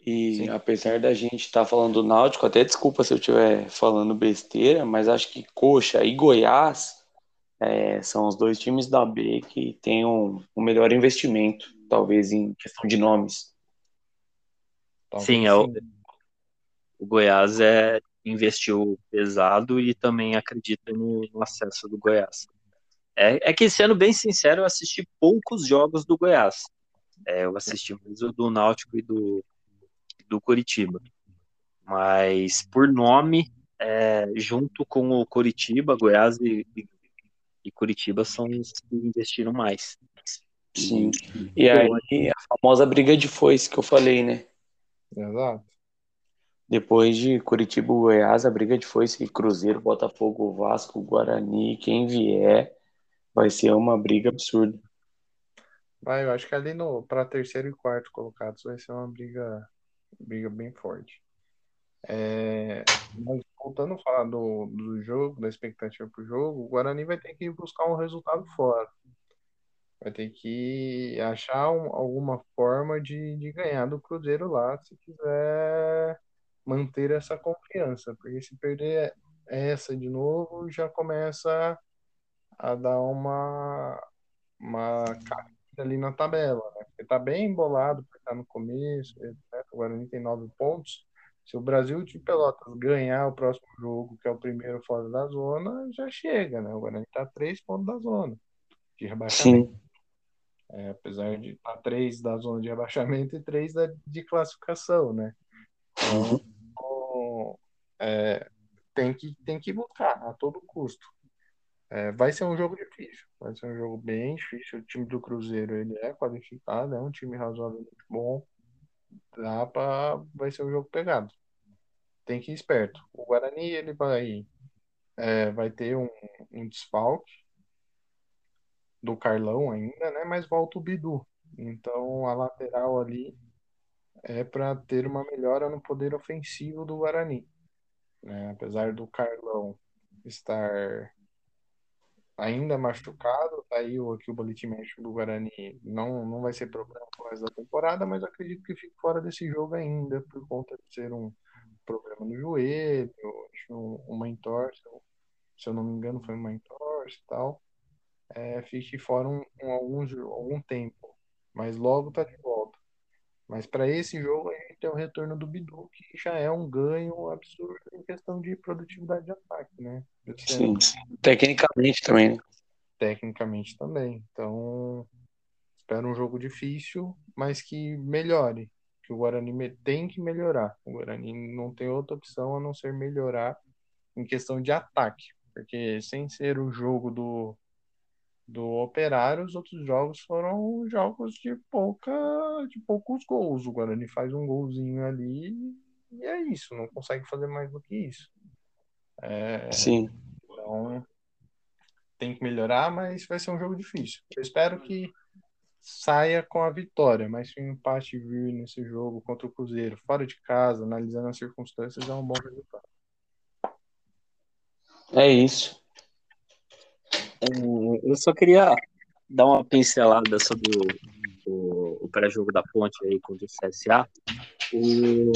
E Sim. apesar da gente estar tá falando do Náutico, até desculpa se eu estiver falando besteira, mas acho que Coxa e Goiás é, são os dois times da B que têm um, um melhor investimento, talvez em questão de nomes. Talvez sim, é o, o Goiás é, investiu pesado e também acredito no, no acesso do Goiás. É, é, que, sendo bem sincero, eu assisti poucos jogos do Goiás. É, eu assisti mais o do Náutico e do, do Curitiba. Mas, por nome, é, junto com o Curitiba, Goiás e, e Curitiba são os que investiram mais. Sim. E aí a famosa briga de foice que eu falei, né? Exato. Depois de Curitiba e Goiás, a briga de foice Cruzeiro, Botafogo, Vasco, Guarani, quem vier, vai ser uma briga absurda. Vai, eu acho que ali no para terceiro e quarto colocados vai ser uma briga, briga bem forte. É, mas voltando a falar do, do jogo, da expectativa para o jogo, o Guarani vai ter que buscar um resultado fora. Vai ter que achar um, alguma forma de, de ganhar do Cruzeiro lá, se quiser manter essa confiança. Porque se perder essa de novo, já começa a dar uma, uma caída ali na tabela. Né? Porque tá bem embolado, porque tá no começo. O Guarani tem nove pontos se o Brasil de Pelotas ganhar o próximo jogo, que é o primeiro fora da zona, já chega, né? O Guarani está três pontos da zona de rebaixamento. Sim. É, apesar de estar tá três da zona de rebaixamento e três da, de classificação, né? Então, é, tem, que, tem que lutar a todo custo. É, vai ser um jogo difícil, vai ser um jogo bem difícil. O time do Cruzeiro ele é qualificado, é um time razoavelmente bom dá pra, vai ser um jogo pegado. Tem que ir esperto. O Guarani ele vai, é, vai ter um, um desfalque do Carlão ainda, né? Mas volta o Bidu. Então a lateral ali é para ter uma melhora no poder ofensivo do Guarani. Né? Apesar do Carlão estar ainda machucado, tá aí o, aqui o boletim médico do Guarani não, não vai ser problema com resto da temporada, mas acredito que fique fora desse jogo ainda, por conta de ser um problema no joelho, uma entorse, se eu não me engano foi uma entorse e tal, é, fique fora um, um, algum, algum tempo, mas logo tá de volta. Mas para esse jogo a gente tem o retorno do Bidu, que já é um ganho absurdo em questão de produtividade de ataque, né? Sim, tecnicamente também, né? Tecnicamente também. Então, espero um jogo difícil, mas que melhore. Que o Guarani tem que melhorar. O Guarani não tem outra opção a não ser melhorar em questão de ataque. Porque sem ser o jogo do, do Operário, os outros jogos foram jogos de pouca, de poucos gols. O Guarani faz um golzinho ali e é isso, não consegue fazer mais do que isso. É, Sim. Então tem que melhorar, mas vai ser um jogo difícil. Eu espero que saia com a vitória, mas se o um empate vir nesse jogo contra o Cruzeiro, fora de casa, analisando as circunstâncias, é um bom resultado. É isso. É, eu só queria dar uma pincelada sobre o, o, o pré-jogo da Ponte aí contra o CSA. O,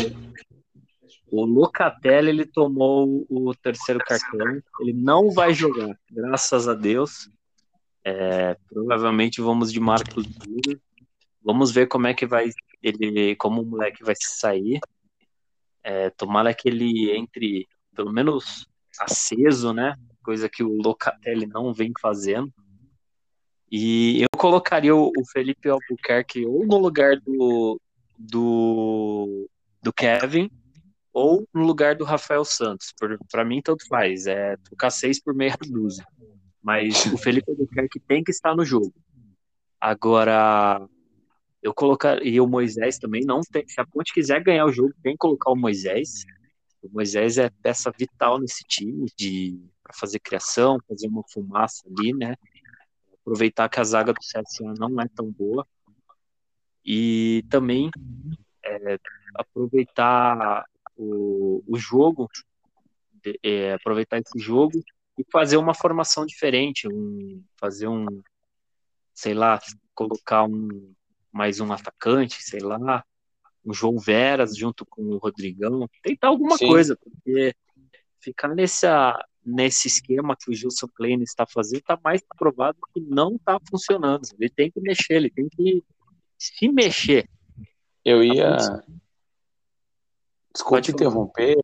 o Locatelli ele tomou o terceiro cartão. Ele não vai jogar, graças a Deus. É, provavelmente vamos de Marcos Duro. Vamos ver como é que vai ele, como o moleque vai sair. É, tomara que ele entre pelo menos aceso, né? Coisa que o Locatelli não vem fazendo. E eu colocaria o, Felipe Albuquerque ou no lugar do, do, do Kevin ou no lugar do Rafael Santos. Para mim, tanto faz. É trocar seis por meia dúzia. Mas o Felipe Albuquerque tem que estar no jogo. Agora, eu colocaria o Moisés também. Não tem, se a Ponte quiser ganhar o jogo, tem que colocar o Moisés. O Moisés é peça vital nesse time de para fazer criação, fazer uma fumaça ali, né? Aproveitar que a zaga do CSA não é tão boa. E também é, aproveitar o, o jogo, é, aproveitar esse jogo e fazer uma formação diferente, um, fazer um, sei lá, colocar um mais um atacante, sei lá, um João Veras junto com o Rodrigão, tentar alguma Sim. coisa, porque ficar nessa, nesse esquema que o Gilson Klein está fazendo está mais provado que não está funcionando. Ele tem que mexer, ele tem que se mexer. Eu ia. Desculpe interromper,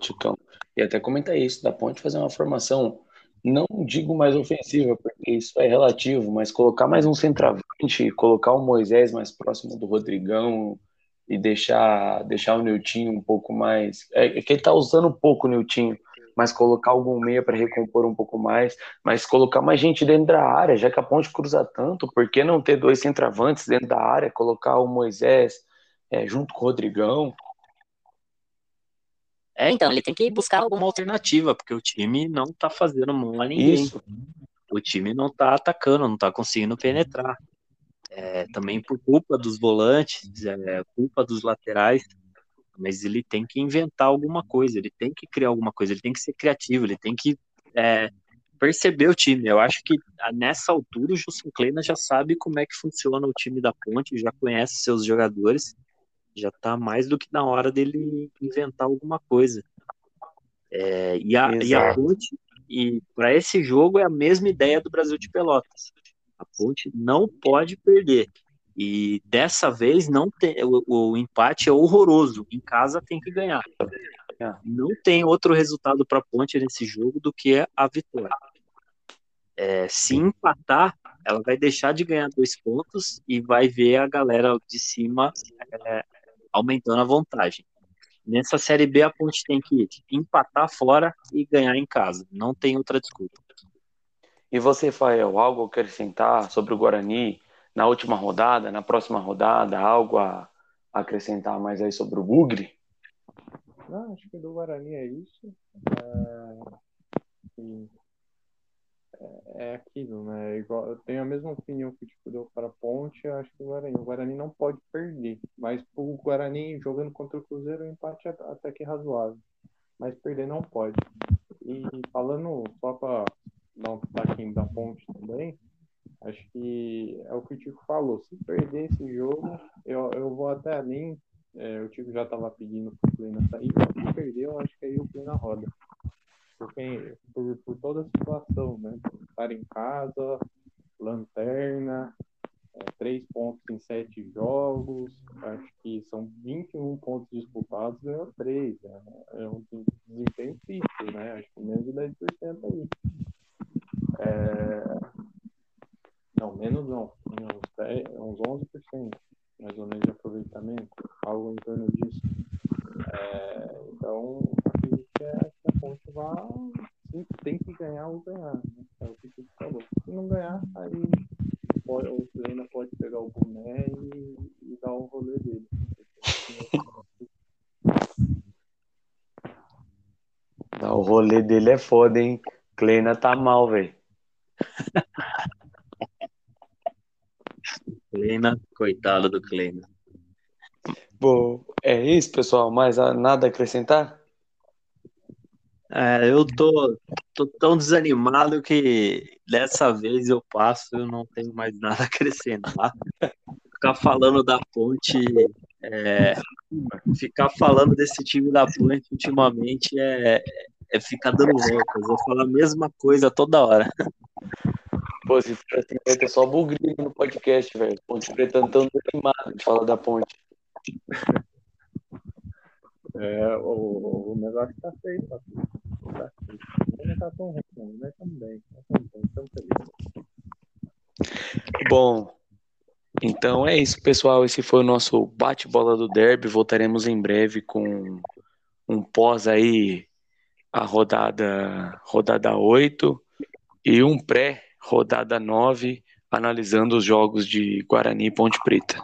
Titão. E até comentar isso, da Ponte fazer uma formação, não digo mais ofensiva, porque isso é relativo, mas colocar mais um centroavante, colocar o Moisés mais próximo do Rodrigão e deixar, deixar o Niltinho um pouco mais. É, é que ele tá usando pouco o Niltinho, mas colocar algum meia para recompor um pouco mais, mas colocar mais gente dentro da área, já que a ponte cruza tanto, por que não ter dois centroavantes dentro da área, colocar o Moisés é, junto com o Rodrigão? É, então, ele tem que buscar alguma alternativa, porque o time não tá fazendo mal a ninguém. Isso. O time não tá atacando, não tá conseguindo penetrar. É, também por culpa dos volantes, é, culpa dos laterais, mas ele tem que inventar alguma coisa, ele tem que criar alguma coisa, ele tem que ser criativo, ele tem que é, perceber o time. Eu acho que nessa altura o Justin Kleina já sabe como é que funciona o time da Ponte, já conhece seus jogadores, já está mais do que na hora dele inventar alguma coisa. É, e, a, e a Ponte, e para esse jogo é a mesma ideia do Brasil de Pelotas. A Ponte não pode perder. E dessa vez não tem, o, o empate é horroroso. Em casa tem que ganhar. Não tem outro resultado para a Ponte nesse jogo do que a vitória. É, se empatar, ela vai deixar de ganhar dois pontos e vai ver a galera de cima é, aumentando a vantagem. Nessa Série B, a Ponte tem que empatar fora e ganhar em casa. Não tem outra desculpa. E você, Fael, algo a acrescentar sobre o Guarani na última rodada, na próxima rodada? Algo a acrescentar mais aí sobre o Bugre? Não, acho que do Guarani é isso. É é aquilo, né? Igual, eu tenho a mesma opinião que tipo, deu para a Ponte, eu acho que o Guarani. O Guarani não pode perder. Mas o Guarani jogando contra o Cruzeiro, o empate é até que razoável. Mas perder não pode. E falando só para dar um destaque da Ponte também, acho que é o que o Tico falou. Se perder esse jogo, eu, eu vou até além. É, o Tico já estava pedindo para o Plena sair. Se perder, eu acho que aí o Plena roda por, quem, por, por toda a situação, né? Estar em casa, lanterna, é, pontos em sete jogos, acho que são 21 pontos disputados, ganhou três. Né? É um desempenho fixo, né? Acho que menos de 10% aí. É... Não, menos não, uns, 10, uns 11%, mais ou menos de aproveitamento, algo em torno disso. É... Então, acredito que é ponte vá tem que ganhar ou ganhar. Né? o que você falou. Se não ganhar, aí pode, o Kleina pode pegar o boné e, e dar o rolê dele. Não, o rolê dele é foda, hein? Kleina tá mal, velho. Kleina, coitado do Kleina. Bom, é isso, pessoal. Mais nada a acrescentar? É, eu tô, tô tão desanimado que dessa vez eu passo, eu não tenho mais nada a acrescentar. Ficar falando da ponte, é, ficar falando desse time da ponte ultimamente é, é ficar dando voltas. Eu falo a mesma coisa toda hora. Pô, se for assim, vai ter só bugrinho no podcast, velho. Ponte Preta tão desanimado de falar da ponte. É, o, o negócio tá feio, tá feio. Tá feio. Não tá tão ruim, não, né? Também, estamos felizes. Bom, então é isso, pessoal. Esse foi o nosso bate-bola do derby. Voltaremos em breve com um pós aí a rodada rodada 8 e um pré rodada 9 analisando os jogos de Guarani e Ponte Preta.